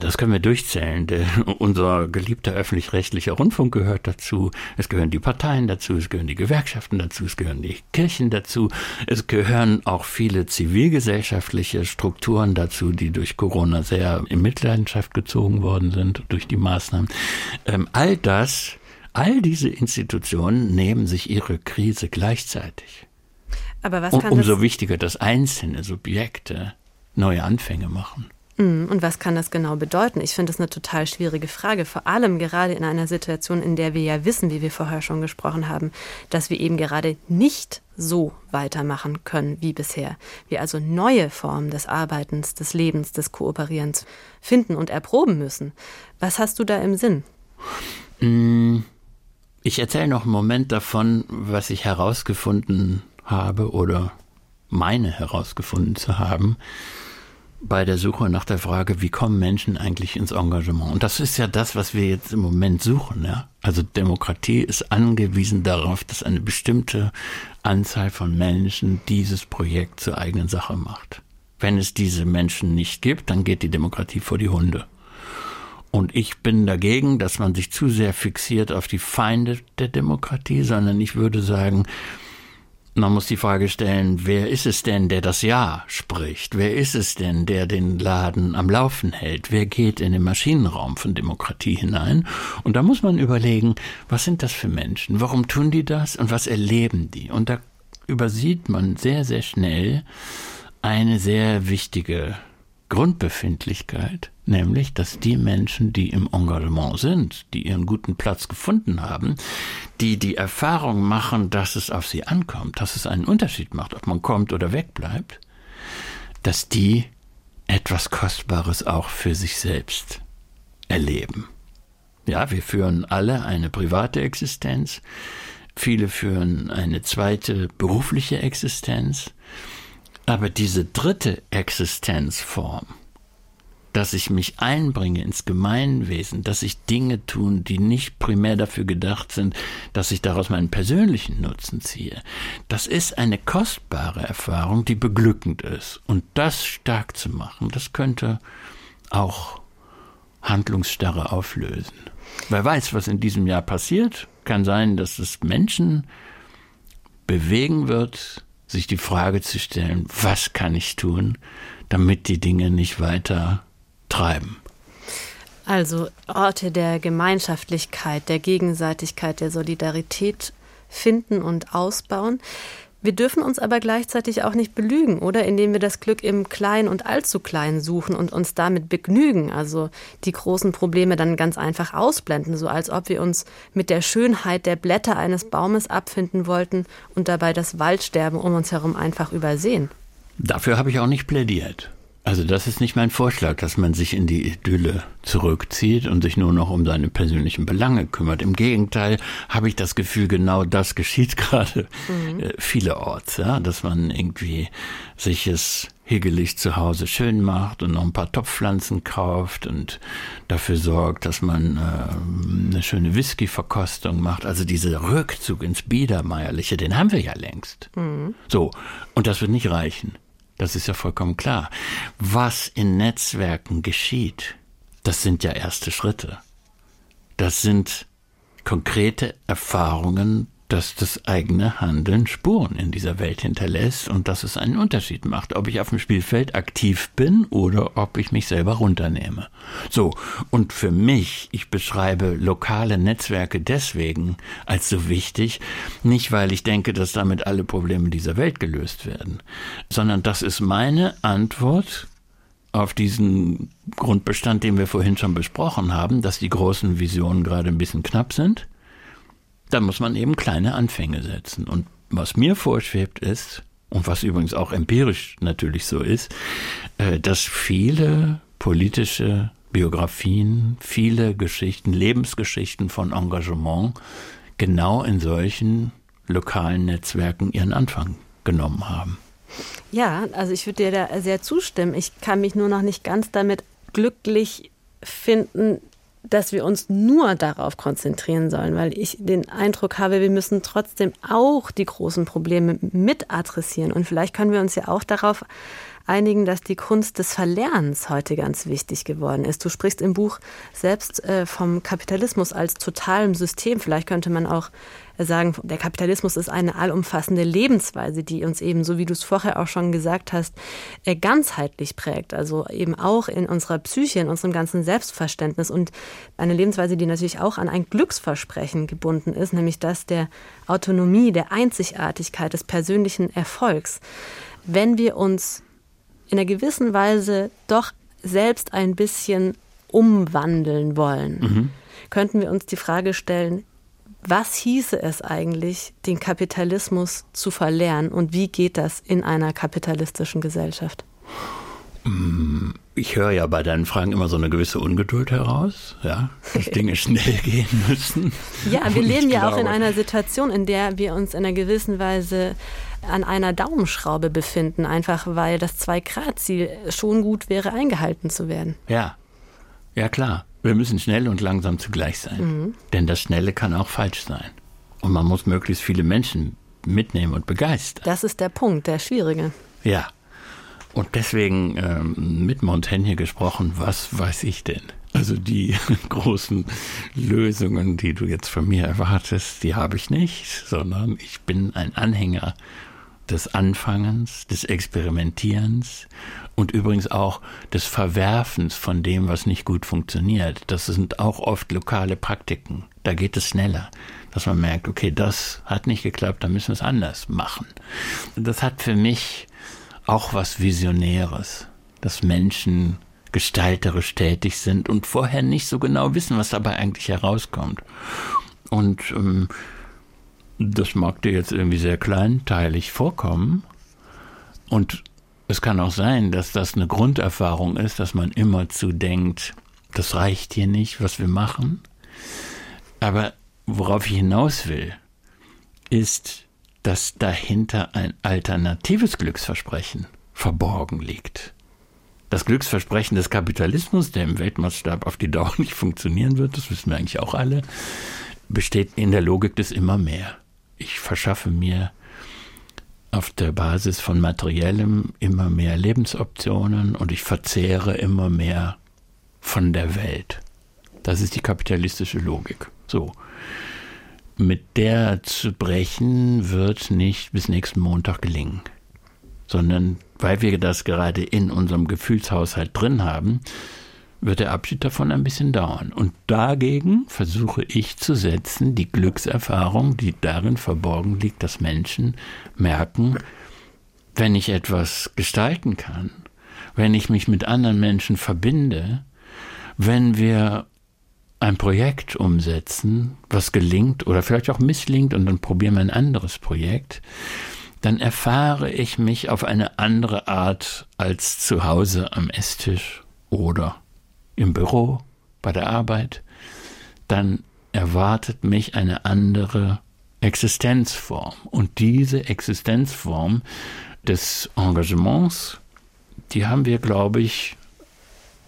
Das können wir durchzählen. Der, unser geliebter öffentlich-rechtlicher Rundfunk gehört dazu. Es gehören die Parteien dazu, es gehören die Gewerkschaften dazu, es gehören die Kirchen dazu. Es gehören auch viele zivilgesellschaftliche Strukturen dazu, die durch Corona sehr in Mitleidenschaft gezogen worden sind durch die Maßnahmen. Ähm, all das, all diese Institutionen nehmen sich ihre Krise gleichzeitig. Aber was kann umso das, wichtiger, dass einzelne Subjekte neue Anfänge machen. Mm, und was kann das genau bedeuten? Ich finde das eine total schwierige Frage, vor allem gerade in einer Situation, in der wir ja wissen, wie wir vorher schon gesprochen haben, dass wir eben gerade nicht so weitermachen können wie bisher. Wir also neue Formen des Arbeitens, des Lebens, des Kooperierens finden und erproben müssen. Was hast du da im Sinn? Mm, Ich erzähle noch einen Moment davon, was ich herausgefunden habe oder meine herausgefunden zu haben bei der Suche nach der Frage, wie kommen Menschen eigentlich ins Engagement? Und das ist ja das, was wir jetzt im Moment suchen. Ja? Also Demokratie ist angewiesen darauf, dass eine bestimmte Anzahl von Menschen dieses Projekt zur eigenen Sache macht. Wenn es diese Menschen nicht gibt, dann geht die Demokratie vor die Hunde. Und ich bin dagegen, dass man sich zu sehr fixiert auf die Feinde der Demokratie, sondern ich würde sagen, man muss die Frage stellen, wer ist es denn, der das Ja spricht? Wer ist es denn, der den Laden am Laufen hält? Wer geht in den Maschinenraum von Demokratie hinein? Und da muss man überlegen, was sind das für Menschen? Warum tun die das? Und was erleben die? Und da übersieht man sehr, sehr schnell eine sehr wichtige Grundbefindlichkeit, nämlich, dass die Menschen, die im Engagement sind, die ihren guten Platz gefunden haben, die die Erfahrung machen, dass es auf sie ankommt, dass es einen Unterschied macht, ob man kommt oder wegbleibt, dass die etwas Kostbares auch für sich selbst erleben. Ja, wir führen alle eine private Existenz, viele führen eine zweite berufliche Existenz, aber diese dritte Existenzform, dass ich mich einbringe ins Gemeinwesen, dass ich Dinge tun, die nicht primär dafür gedacht sind, dass ich daraus meinen persönlichen Nutzen ziehe. Das ist eine kostbare Erfahrung, die beglückend ist. Und das stark zu machen, das könnte auch Handlungsstarre auflösen. Wer weiß, was in diesem Jahr passiert, kann sein, dass es Menschen bewegen wird, sich die Frage zu stellen, was kann ich tun, damit die Dinge nicht weiter treiben. Also Orte der Gemeinschaftlichkeit, der Gegenseitigkeit, der Solidarität finden und ausbauen. Wir dürfen uns aber gleichzeitig auch nicht belügen, oder? Indem wir das Glück im Kleinen und allzu Kleinen suchen und uns damit begnügen, also die großen Probleme dann ganz einfach ausblenden, so als ob wir uns mit der Schönheit der Blätter eines Baumes abfinden wollten und dabei das Waldsterben um uns herum einfach übersehen. Dafür habe ich auch nicht plädiert. Also das ist nicht mein Vorschlag, dass man sich in die Idylle zurückzieht und sich nur noch um seine persönlichen Belange kümmert. Im Gegenteil habe ich das Gefühl, genau das geschieht gerade mhm. äh, vielerorts, ja, dass man irgendwie sich es higgelig zu Hause schön macht und noch ein paar Topfpflanzen kauft und dafür sorgt, dass man äh, eine schöne Whisky-Verkostung macht. Also dieser Rückzug ins Biedermeierliche, den haben wir ja längst. Mhm. So, und das wird nicht reichen. Das ist ja vollkommen klar. Was in Netzwerken geschieht, das sind ja erste Schritte. Das sind konkrete Erfahrungen dass das eigene Handeln Spuren in dieser Welt hinterlässt und dass es einen Unterschied macht, ob ich auf dem Spielfeld aktiv bin oder ob ich mich selber runternehme. So, und für mich, ich beschreibe lokale Netzwerke deswegen als so wichtig, nicht weil ich denke, dass damit alle Probleme dieser Welt gelöst werden, sondern das ist meine Antwort auf diesen Grundbestand, den wir vorhin schon besprochen haben, dass die großen Visionen gerade ein bisschen knapp sind da muss man eben kleine Anfänge setzen. Und was mir vorschwebt ist, und was übrigens auch empirisch natürlich so ist, äh, dass viele politische Biografien, viele Geschichten, Lebensgeschichten von Engagement genau in solchen lokalen Netzwerken ihren Anfang genommen haben. Ja, also ich würde dir da sehr zustimmen. Ich kann mich nur noch nicht ganz damit glücklich finden, dass wir uns nur darauf konzentrieren sollen, weil ich den Eindruck habe, wir müssen trotzdem auch die großen Probleme mit adressieren. Und vielleicht können wir uns ja auch darauf einigen, dass die Kunst des Verlernens heute ganz wichtig geworden ist. Du sprichst im Buch selbst äh, vom Kapitalismus als totalem System. Vielleicht könnte man auch sagen, der Kapitalismus ist eine allumfassende Lebensweise, die uns eben, so wie du es vorher auch schon gesagt hast, äh, ganzheitlich prägt. Also eben auch in unserer Psyche, in unserem ganzen Selbstverständnis und eine Lebensweise, die natürlich auch an ein Glücksversprechen gebunden ist, nämlich das der Autonomie, der Einzigartigkeit des persönlichen Erfolgs. Wenn wir uns in einer gewissen Weise doch selbst ein bisschen umwandeln wollen, mhm. könnten wir uns die Frage stellen, was hieße es eigentlich, den Kapitalismus zu verlernen und wie geht das in einer kapitalistischen Gesellschaft? Mm, ich höre ja bei deinen Fragen immer so eine gewisse Ungeduld heraus, ja, dass Dinge schnell gehen müssen. Ja, wir leben ja auch in einer Situation, in der wir uns in einer gewissen Weise an einer Daumenschraube befinden, einfach weil das Zwei-Grad-Ziel schon gut wäre, eingehalten zu werden. Ja, ja klar. Wir müssen schnell und langsam zugleich sein. Mhm. Denn das Schnelle kann auch falsch sein. Und man muss möglichst viele Menschen mitnehmen und begeistern. Das ist der Punkt, der Schwierige. Ja. Und deswegen ähm, mit Montaigne gesprochen, was weiß ich denn? Also die großen Lösungen, die du jetzt von mir erwartest, die habe ich nicht, sondern ich bin ein Anhänger des Anfangens, des Experimentierens und übrigens auch des Verwerfens von dem, was nicht gut funktioniert. Das sind auch oft lokale Praktiken. Da geht es schneller, dass man merkt, okay, das hat nicht geklappt, da müssen wir es anders machen. Das hat für mich auch was Visionäres, dass Menschen gestalterisch tätig sind und vorher nicht so genau wissen, was dabei eigentlich herauskommt. Und ähm, das mag dir jetzt irgendwie sehr kleinteilig vorkommen. Und es kann auch sein, dass das eine Grunderfahrung ist, dass man immerzu denkt, das reicht hier nicht, was wir machen. Aber worauf ich hinaus will, ist, dass dahinter ein alternatives Glücksversprechen verborgen liegt. Das Glücksversprechen des Kapitalismus, der im Weltmaßstab auf die Dauer nicht funktionieren wird, das wissen wir eigentlich auch alle, besteht in der Logik des immer mehr ich verschaffe mir auf der Basis von materiellem immer mehr Lebensoptionen und ich verzehre immer mehr von der Welt. Das ist die kapitalistische Logik. So. Mit der zu brechen wird nicht bis nächsten Montag gelingen, sondern weil wir das gerade in unserem Gefühlshaushalt drin haben, wird der Abschied davon ein bisschen dauern. Und dagegen versuche ich zu setzen die Glückserfahrung, die darin verborgen liegt, dass Menschen merken, wenn ich etwas gestalten kann, wenn ich mich mit anderen Menschen verbinde, wenn wir ein Projekt umsetzen, was gelingt oder vielleicht auch misslingt und dann probieren wir ein anderes Projekt, dann erfahre ich mich auf eine andere Art als zu Hause am Esstisch oder im Büro, bei der Arbeit, dann erwartet mich eine andere Existenzform. Und diese Existenzform des Engagements, die haben wir, glaube ich,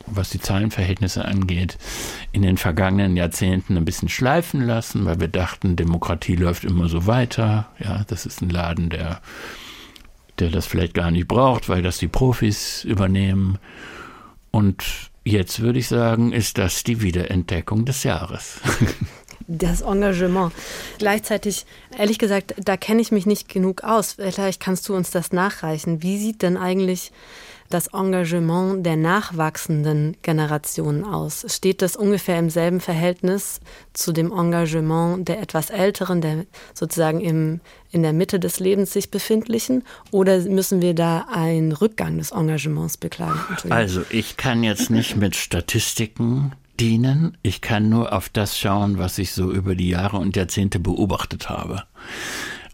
was die Zahlenverhältnisse angeht, in den vergangenen Jahrzehnten ein bisschen schleifen lassen, weil wir dachten, Demokratie läuft immer so weiter. Ja, das ist ein Laden, der, der das vielleicht gar nicht braucht, weil das die Profis übernehmen. Und Jetzt würde ich sagen, ist das die Wiederentdeckung des Jahres. Das Engagement. Gleichzeitig, ehrlich gesagt, da kenne ich mich nicht genug aus. Vielleicht kannst du uns das nachreichen. Wie sieht denn eigentlich das Engagement der nachwachsenden Generationen aus? Steht das ungefähr im selben Verhältnis zu dem Engagement der etwas älteren, der sozusagen im, in der Mitte des Lebens sich befindlichen? Oder müssen wir da einen Rückgang des Engagements beklagen? Also ich kann jetzt nicht mit Statistiken dienen. Ich kann nur auf das schauen, was ich so über die Jahre und Jahrzehnte beobachtet habe.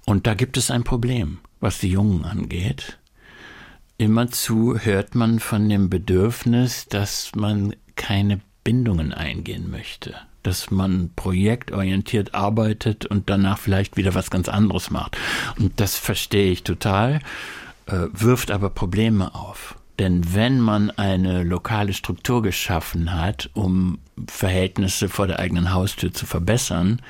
Und da gibt es ein Problem, was die Jungen angeht. Immerzu hört man von dem Bedürfnis, dass man keine Bindungen eingehen möchte, dass man projektorientiert arbeitet und danach vielleicht wieder was ganz anderes macht. Und das verstehe ich total, äh, wirft aber Probleme auf. Denn wenn man eine lokale Struktur geschaffen hat, um Verhältnisse vor der eigenen Haustür zu verbessern,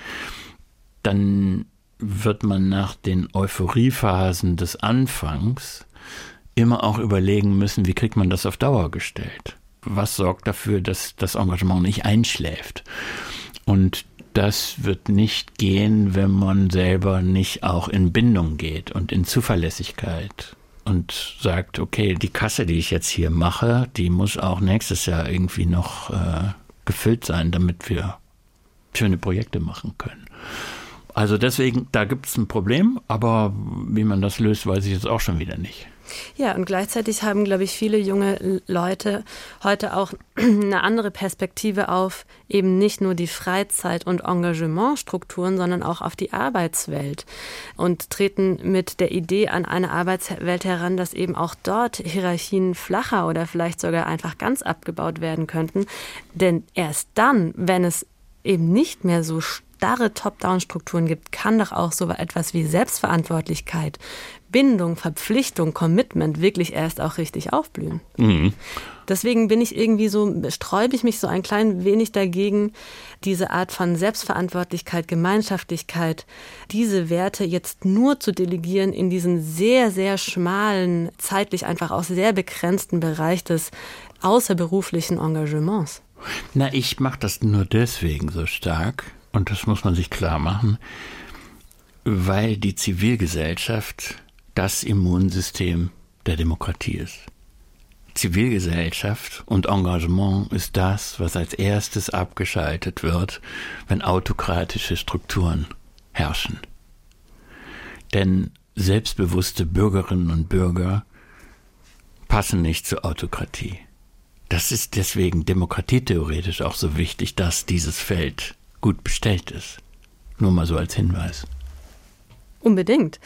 dann wird man nach den Euphoriephasen des Anfangs immer auch überlegen müssen, wie kriegt man das auf Dauer gestellt? Was sorgt dafür, dass das Engagement nicht einschläft? Und das wird nicht gehen, wenn man selber nicht auch in Bindung geht und in Zuverlässigkeit und sagt, okay, die Kasse, die ich jetzt hier mache, die muss auch nächstes Jahr irgendwie noch äh, gefüllt sein, damit wir schöne Projekte machen können. Also deswegen, da gibt es ein Problem, aber wie man das löst, weiß ich jetzt auch schon wieder nicht. Ja, und gleichzeitig haben, glaube ich, viele junge Leute heute auch eine andere Perspektive auf eben nicht nur die Freizeit- und Engagementstrukturen, sondern auch auf die Arbeitswelt und treten mit der Idee an eine Arbeitswelt heran, dass eben auch dort Hierarchien flacher oder vielleicht sogar einfach ganz abgebaut werden könnten. Denn erst dann, wenn es eben nicht mehr so starre Top-Down-Strukturen gibt, kann doch auch so etwas wie Selbstverantwortlichkeit, Bindung, Verpflichtung, Commitment wirklich erst auch richtig aufblühen. Mhm. Deswegen bin ich irgendwie so, sträube ich mich so ein klein wenig dagegen, diese Art von Selbstverantwortlichkeit, Gemeinschaftlichkeit, diese Werte jetzt nur zu delegieren in diesen sehr, sehr schmalen, zeitlich einfach auch sehr begrenzten Bereich des außerberuflichen Engagements. Na, ich mache das nur deswegen so stark, und das muss man sich klar machen, weil die Zivilgesellschaft das Immunsystem der Demokratie ist. Zivilgesellschaft und Engagement ist das, was als erstes abgeschaltet wird, wenn autokratische Strukturen herrschen. Denn selbstbewusste Bürgerinnen und Bürger passen nicht zur Autokratie. Das ist deswegen demokratietheoretisch auch so wichtig, dass dieses Feld gut bestellt ist. Nur mal so als Hinweis. Unbedingt.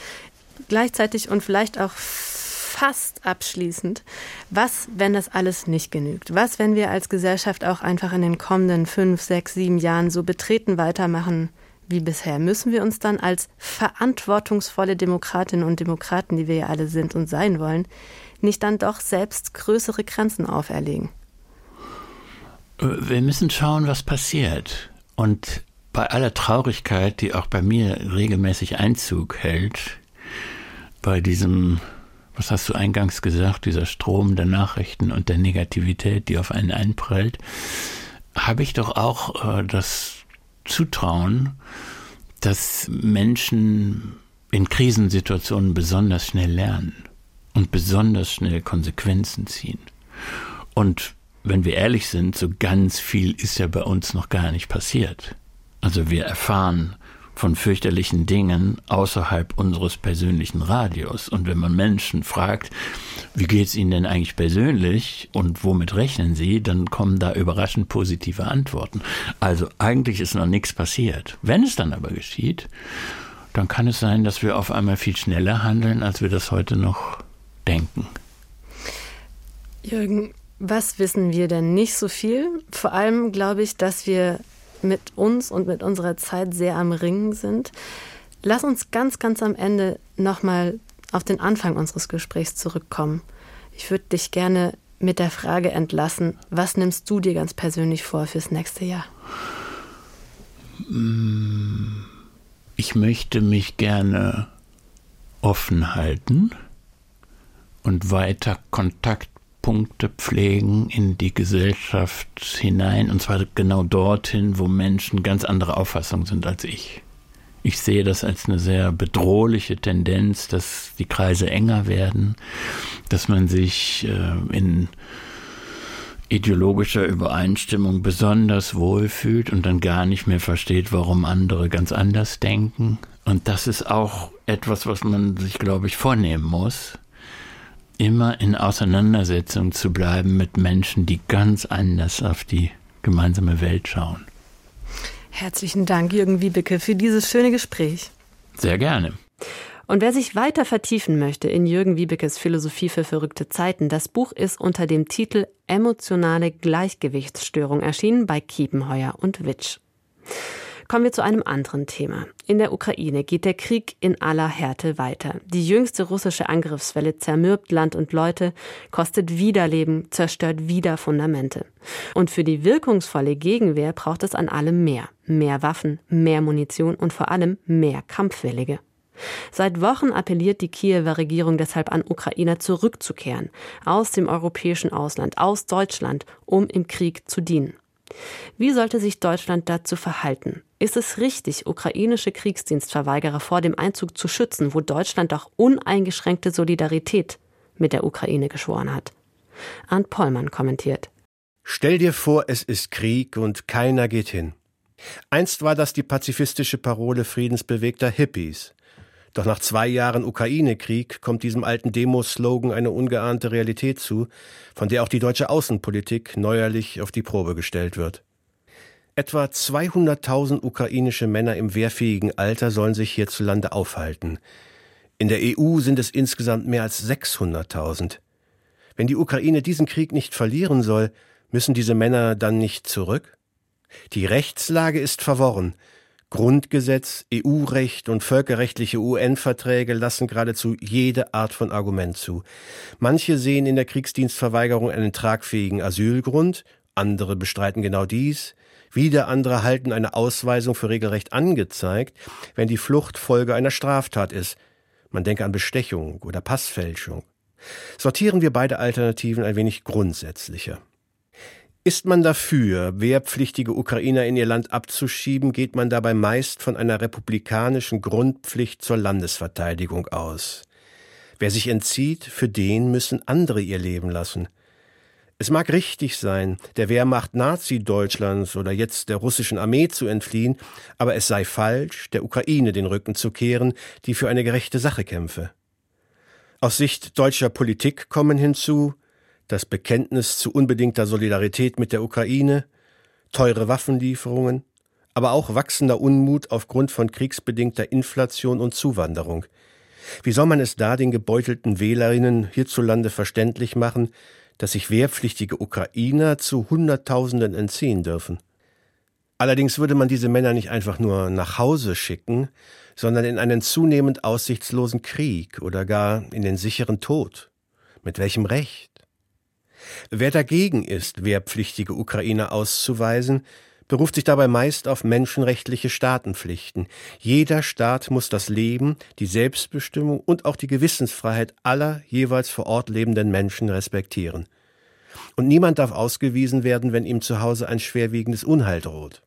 Gleichzeitig und vielleicht auch fast abschließend, was, wenn das alles nicht genügt? Was, wenn wir als Gesellschaft auch einfach in den kommenden fünf, sechs, sieben Jahren so betreten weitermachen wie bisher? Müssen wir uns dann als verantwortungsvolle Demokratinnen und Demokraten, die wir ja alle sind und sein wollen, nicht dann doch selbst größere Grenzen auferlegen? Äh, wir müssen schauen, was passiert. Und bei aller Traurigkeit, die auch bei mir regelmäßig Einzug hält, bei diesem, was hast du eingangs gesagt, dieser Strom der Nachrichten und der Negativität, die auf einen einprellt, habe ich doch auch äh, das Zutrauen, dass Menschen in Krisensituationen besonders schnell lernen und besonders schnell Konsequenzen ziehen. Und wenn wir ehrlich sind, so ganz viel ist ja bei uns noch gar nicht passiert. Also wir erfahren von fürchterlichen Dingen außerhalb unseres persönlichen Radios. Und wenn man Menschen fragt, wie geht es ihnen denn eigentlich persönlich und womit rechnen sie, dann kommen da überraschend positive Antworten. Also eigentlich ist noch nichts passiert. Wenn es dann aber geschieht, dann kann es sein, dass wir auf einmal viel schneller handeln, als wir das heute noch denken. Jürgen, was wissen wir denn nicht so viel? Vor allem glaube ich, dass wir mit uns und mit unserer Zeit sehr am Ringen sind. Lass uns ganz, ganz am Ende nochmal auf den Anfang unseres Gesprächs zurückkommen. Ich würde dich gerne mit der Frage entlassen, was nimmst du dir ganz persönlich vor fürs nächste Jahr? Ich möchte mich gerne offen halten und weiter Kontakt Punkte pflegen in die Gesellschaft hinein, und zwar genau dorthin, wo Menschen ganz andere Auffassungen sind als ich. Ich sehe das als eine sehr bedrohliche Tendenz, dass die Kreise enger werden, dass man sich äh, in ideologischer Übereinstimmung besonders wohlfühlt und dann gar nicht mehr versteht, warum andere ganz anders denken. Und das ist auch etwas, was man sich, glaube ich, vornehmen muss, immer in Auseinandersetzung zu bleiben mit Menschen, die ganz anders auf die gemeinsame Welt schauen. Herzlichen Dank, Jürgen Wiebeke, für dieses schöne Gespräch. Sehr gerne. Und wer sich weiter vertiefen möchte in Jürgen Wiebekes Philosophie für verrückte Zeiten, das Buch ist unter dem Titel Emotionale Gleichgewichtsstörung erschienen bei Kiepenheuer und Witsch. Kommen wir zu einem anderen Thema. In der Ukraine geht der Krieg in aller Härte weiter. Die jüngste russische Angriffswelle zermürbt Land und Leute, kostet wieder Leben, zerstört wieder Fundamente. Und für die wirkungsvolle Gegenwehr braucht es an allem mehr. Mehr Waffen, mehr Munition und vor allem mehr Kampfwillige. Seit Wochen appelliert die Kiewer Regierung deshalb an Ukrainer zurückzukehren, aus dem europäischen Ausland, aus Deutschland, um im Krieg zu dienen. Wie sollte sich Deutschland dazu verhalten? Ist es richtig, ukrainische Kriegsdienstverweigerer vor dem Einzug zu schützen, wo Deutschland doch uneingeschränkte Solidarität mit der Ukraine geschworen hat? Arndt Pollmann kommentiert. Stell dir vor, es ist Krieg und keiner geht hin. Einst war das die pazifistische Parole friedensbewegter Hippies. Doch nach zwei Jahren Ukraine-Krieg kommt diesem alten Demoslogan eine ungeahnte Realität zu, von der auch die deutsche Außenpolitik neuerlich auf die Probe gestellt wird. Etwa 200.000 ukrainische Männer im wehrfähigen Alter sollen sich hierzulande aufhalten. In der EU sind es insgesamt mehr als 600.000. Wenn die Ukraine diesen Krieg nicht verlieren soll, müssen diese Männer dann nicht zurück? Die Rechtslage ist verworren. Grundgesetz, EU-Recht und völkerrechtliche UN-Verträge lassen geradezu jede Art von Argument zu. Manche sehen in der Kriegsdienstverweigerung einen tragfähigen Asylgrund, andere bestreiten genau dies, wieder andere halten eine Ausweisung für regelrecht angezeigt, wenn die Flucht Folge einer Straftat ist. Man denke an Bestechung oder Passfälschung. Sortieren wir beide Alternativen ein wenig grundsätzlicher. Ist man dafür, wehrpflichtige Ukrainer in ihr Land abzuschieben, geht man dabei meist von einer republikanischen Grundpflicht zur Landesverteidigung aus. Wer sich entzieht, für den müssen andere ihr Leben lassen. Es mag richtig sein, der Wehrmacht Nazi-Deutschlands oder jetzt der russischen Armee zu entfliehen, aber es sei falsch, der Ukraine den Rücken zu kehren, die für eine gerechte Sache kämpfe. Aus Sicht deutscher Politik kommen hinzu, das Bekenntnis zu unbedingter Solidarität mit der Ukraine, teure Waffenlieferungen, aber auch wachsender Unmut aufgrund von kriegsbedingter Inflation und Zuwanderung. Wie soll man es da den gebeutelten Wählerinnen hierzulande verständlich machen, dass sich wehrpflichtige Ukrainer zu Hunderttausenden entziehen dürfen? Allerdings würde man diese Männer nicht einfach nur nach Hause schicken, sondern in einen zunehmend aussichtslosen Krieg oder gar in den sicheren Tod. Mit welchem Recht? Wer dagegen ist, wehrpflichtige Ukrainer auszuweisen, beruft sich dabei meist auf menschenrechtliche Staatenpflichten. Jeder Staat muss das Leben, die Selbstbestimmung und auch die Gewissensfreiheit aller jeweils vor Ort lebenden Menschen respektieren. Und niemand darf ausgewiesen werden, wenn ihm zu Hause ein schwerwiegendes Unheil droht.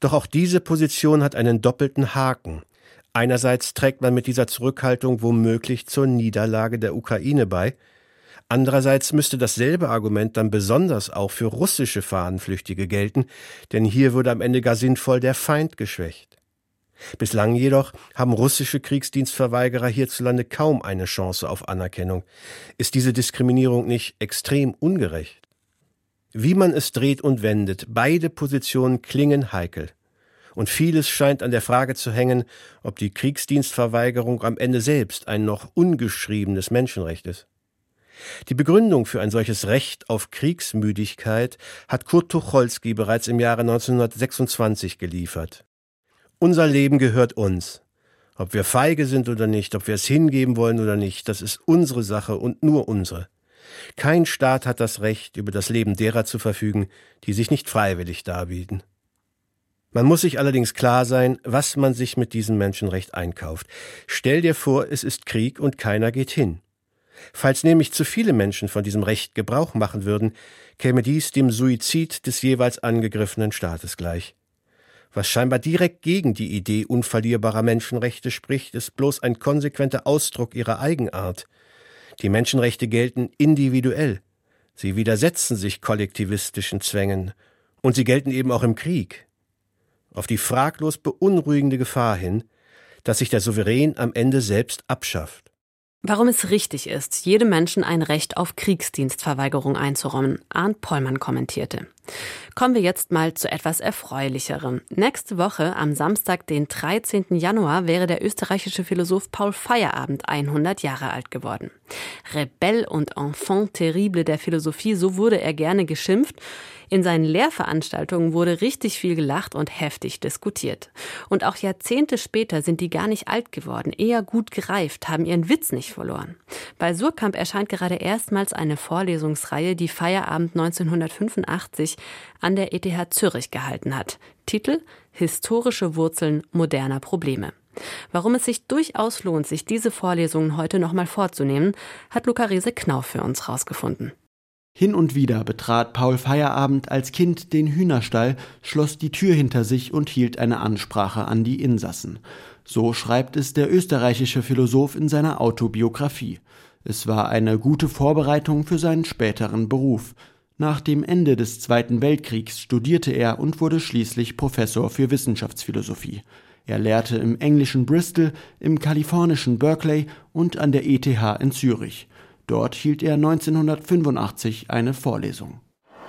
Doch auch diese Position hat einen doppelten Haken. Einerseits trägt man mit dieser Zurückhaltung womöglich zur Niederlage der Ukraine bei, Andererseits müsste dasselbe Argument dann besonders auch für russische Fahnenflüchtige gelten, denn hier würde am Ende gar sinnvoll der Feind geschwächt. Bislang jedoch haben russische Kriegsdienstverweigerer hierzulande kaum eine Chance auf Anerkennung. Ist diese Diskriminierung nicht extrem ungerecht? Wie man es dreht und wendet, beide Positionen klingen heikel. Und vieles scheint an der Frage zu hängen, ob die Kriegsdienstverweigerung am Ende selbst ein noch ungeschriebenes Menschenrecht ist. Die Begründung für ein solches Recht auf Kriegsmüdigkeit hat Kurt Tucholsky bereits im Jahre 1926 geliefert. Unser Leben gehört uns. Ob wir feige sind oder nicht, ob wir es hingeben wollen oder nicht, das ist unsere Sache und nur unsere. Kein Staat hat das Recht, über das Leben derer zu verfügen, die sich nicht freiwillig darbieten. Man muss sich allerdings klar sein, was man sich mit diesem Menschenrecht einkauft. Stell dir vor, es ist Krieg und keiner geht hin. Falls nämlich zu viele Menschen von diesem Recht Gebrauch machen würden, käme dies dem Suizid des jeweils angegriffenen Staates gleich. Was scheinbar direkt gegen die Idee unverlierbarer Menschenrechte spricht, ist bloß ein konsequenter Ausdruck ihrer Eigenart. Die Menschenrechte gelten individuell. Sie widersetzen sich kollektivistischen Zwängen. Und sie gelten eben auch im Krieg. Auf die fraglos beunruhigende Gefahr hin, dass sich der Souverän am Ende selbst abschafft. Warum es richtig ist, jedem Menschen ein Recht auf Kriegsdienstverweigerung einzuräumen, Arndt Pollmann kommentierte. Kommen wir jetzt mal zu etwas Erfreulicherem. Nächste Woche, am Samstag, den 13. Januar, wäre der österreichische Philosoph Paul Feierabend 100 Jahre alt geworden. Rebell und Enfant terrible der Philosophie, so wurde er gerne geschimpft. In seinen Lehrveranstaltungen wurde richtig viel gelacht und heftig diskutiert. Und auch Jahrzehnte später sind die gar nicht alt geworden, eher gut gereift, haben ihren Witz nicht verloren. Bei Surkamp erscheint gerade erstmals eine Vorlesungsreihe, die Feierabend 1985 an der ETH Zürich gehalten hat. Titel Historische Wurzeln moderner Probleme. Warum es sich durchaus lohnt, sich diese Vorlesungen heute nochmal vorzunehmen, hat Luca Rese Knauf für uns rausgefunden. Hin und wieder betrat Paul Feierabend als Kind den Hühnerstall, schloss die Tür hinter sich und hielt eine Ansprache an die Insassen. So schreibt es der österreichische Philosoph in seiner Autobiografie. Es war eine gute Vorbereitung für seinen späteren Beruf. Nach dem Ende des Zweiten Weltkriegs studierte er und wurde schließlich Professor für Wissenschaftsphilosophie. Er lehrte im englischen Bristol, im kalifornischen Berkeley und an der ETH in Zürich. Dort hielt er 1985 eine Vorlesung.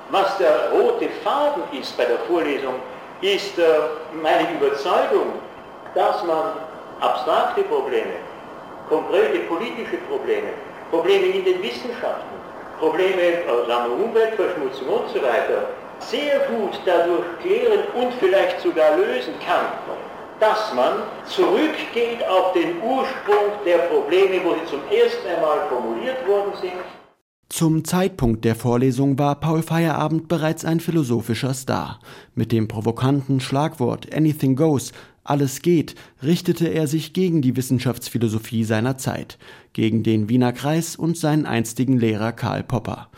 Was der rote Faden ist bei der Vorlesung, ist äh, meine Überzeugung, dass man abstrakte Probleme, konkrete politische Probleme, Probleme in den Wissenschaften, Probleme sagen wir, Umweltverschmutzung und so weiter, sehr gut dadurch klären und vielleicht sogar lösen kann dass man zurückgeht auf den Ursprung der Probleme, wo sie zum ersten Einmal formuliert worden sind. Zum Zeitpunkt der Vorlesung war Paul Feierabend bereits ein philosophischer Star. Mit dem provokanten Schlagwort Anything Goes, alles geht, richtete er sich gegen die Wissenschaftsphilosophie seiner Zeit, gegen den Wiener Kreis und seinen einstigen Lehrer Karl Popper.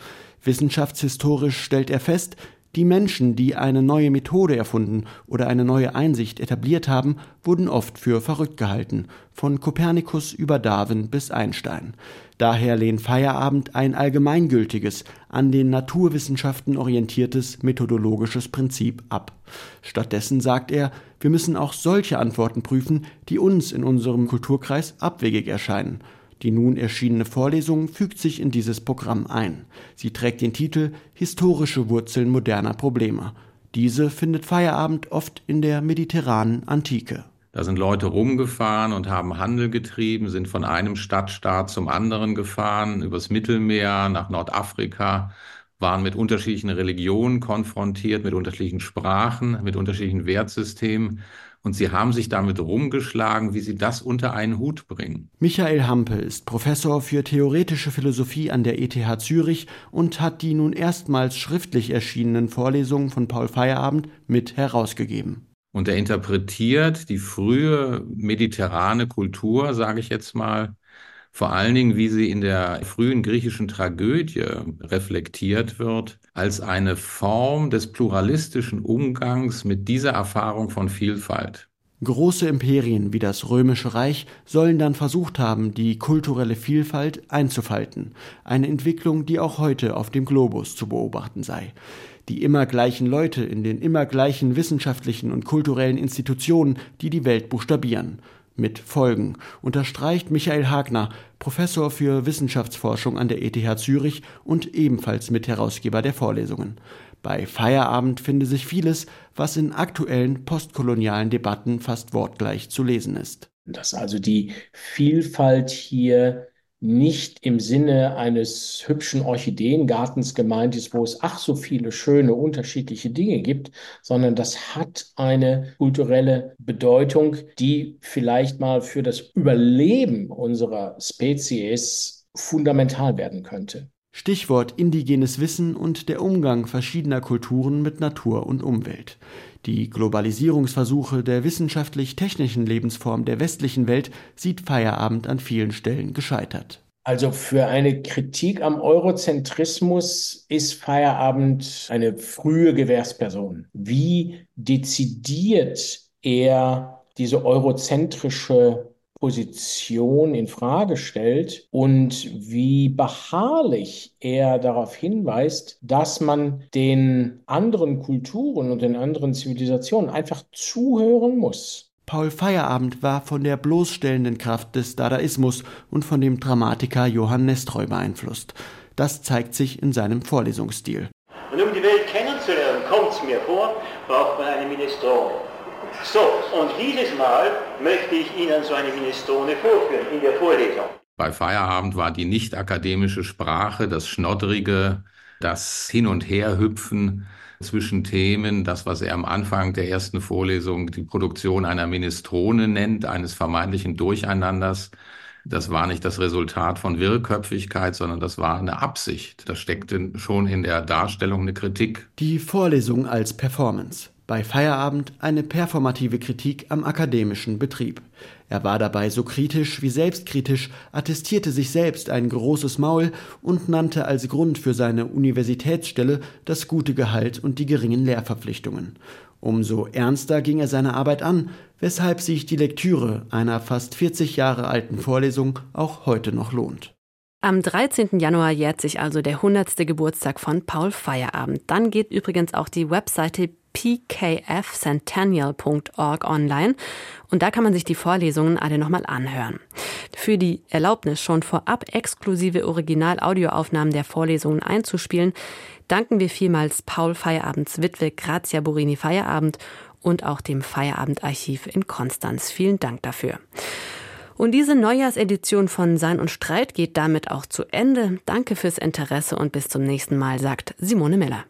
Wissenschaftshistorisch stellt er fest, die Menschen, die eine neue Methode erfunden oder eine neue Einsicht etabliert haben, wurden oft für verrückt gehalten, von Kopernikus über Darwin bis Einstein. Daher lehnt Feierabend ein allgemeingültiges, an den Naturwissenschaften orientiertes methodologisches Prinzip ab. Stattdessen sagt er, wir müssen auch solche Antworten prüfen, die uns in unserem Kulturkreis abwegig erscheinen die nun erschienene Vorlesung fügt sich in dieses Programm ein. Sie trägt den Titel Historische Wurzeln moderner Probleme. Diese findet Feierabend oft in der mediterranen Antike. Da sind Leute rumgefahren und haben Handel getrieben, sind von einem Stadtstaat zum anderen gefahren, übers Mittelmeer nach Nordafrika, waren mit unterschiedlichen Religionen konfrontiert, mit unterschiedlichen Sprachen, mit unterschiedlichen Wertsystemen und sie haben sich damit rumgeschlagen, wie sie das unter einen Hut bringen. Michael Hampe ist Professor für theoretische Philosophie an der ETH Zürich und hat die nun erstmals schriftlich erschienenen Vorlesungen von Paul Feierabend mit herausgegeben. Und er interpretiert die frühe mediterrane Kultur, sage ich jetzt mal, vor allen Dingen, wie sie in der frühen griechischen Tragödie reflektiert wird, als eine Form des pluralistischen Umgangs mit dieser Erfahrung von Vielfalt. Große Imperien wie das Römische Reich sollen dann versucht haben, die kulturelle Vielfalt einzufalten, eine Entwicklung, die auch heute auf dem Globus zu beobachten sei. Die immer gleichen Leute in den immer gleichen wissenschaftlichen und kulturellen Institutionen, die die Welt buchstabieren, mit Folgen, unterstreicht Michael Hagner, Professor für Wissenschaftsforschung an der ETH Zürich und ebenfalls Mitherausgeber der Vorlesungen. Bei Feierabend finde sich vieles, was in aktuellen postkolonialen Debatten fast wortgleich zu lesen ist. Dass also die Vielfalt hier nicht im Sinne eines hübschen Orchideengartens gemeint ist, wo es ach so viele schöne unterschiedliche Dinge gibt, sondern das hat eine kulturelle Bedeutung, die vielleicht mal für das Überleben unserer Spezies fundamental werden könnte. Stichwort indigenes Wissen und der Umgang verschiedener Kulturen mit Natur und Umwelt. Die Globalisierungsversuche der wissenschaftlich-technischen Lebensform der westlichen Welt sieht Feierabend an vielen Stellen gescheitert. Also für eine Kritik am Eurozentrismus ist Feierabend eine frühe Gewährsperson. Wie dezidiert er diese eurozentrische Position in Frage stellt und wie beharrlich er darauf hinweist, dass man den anderen Kulturen und den anderen Zivilisationen einfach zuhören muss. Paul Feierabend war von der bloßstellenden Kraft des Dadaismus und von dem Dramatiker Johann Nestreu beeinflusst. Das zeigt sich in seinem Vorlesungsstil. Und um die Welt kennenzulernen, kommt es mir vor, braucht man eine Minestrone. So, und dieses Mal möchte ich Ihnen so eine Minestrone vorführen in der Vorlesung. Bei Feierabend war die nicht akademische Sprache, das Schnoddrige, das Hin- und Herhüpfen zwischen Themen, das, was er am Anfang der ersten Vorlesung die Produktion einer Minestrone nennt, eines vermeintlichen Durcheinanders. Das war nicht das Resultat von Wirrköpfigkeit, sondern das war eine Absicht. Das steckte schon in der Darstellung eine Kritik. Die Vorlesung als Performance. Bei Feierabend eine performative Kritik am akademischen Betrieb. Er war dabei so kritisch wie selbstkritisch, attestierte sich selbst ein großes Maul und nannte als Grund für seine Universitätsstelle das gute Gehalt und die geringen Lehrverpflichtungen. Umso ernster ging er seine Arbeit an, weshalb sich die Lektüre einer fast 40 Jahre alten Vorlesung auch heute noch lohnt. Am 13. Januar jährt sich also der 100. Geburtstag von Paul Feierabend. Dann geht übrigens auch die Webseite pkfcentennial.org online und da kann man sich die Vorlesungen alle nochmal anhören. Für die Erlaubnis, schon vorab exklusive Original-Audioaufnahmen der Vorlesungen einzuspielen, danken wir vielmals Paul Feierabends Witwe Grazia Borini Feierabend und auch dem Feierabendarchiv in Konstanz. Vielen Dank dafür. Und diese Neujahrsedition von Sein und Streit geht damit auch zu Ende. Danke fürs Interesse und bis zum nächsten Mal, sagt Simone Miller.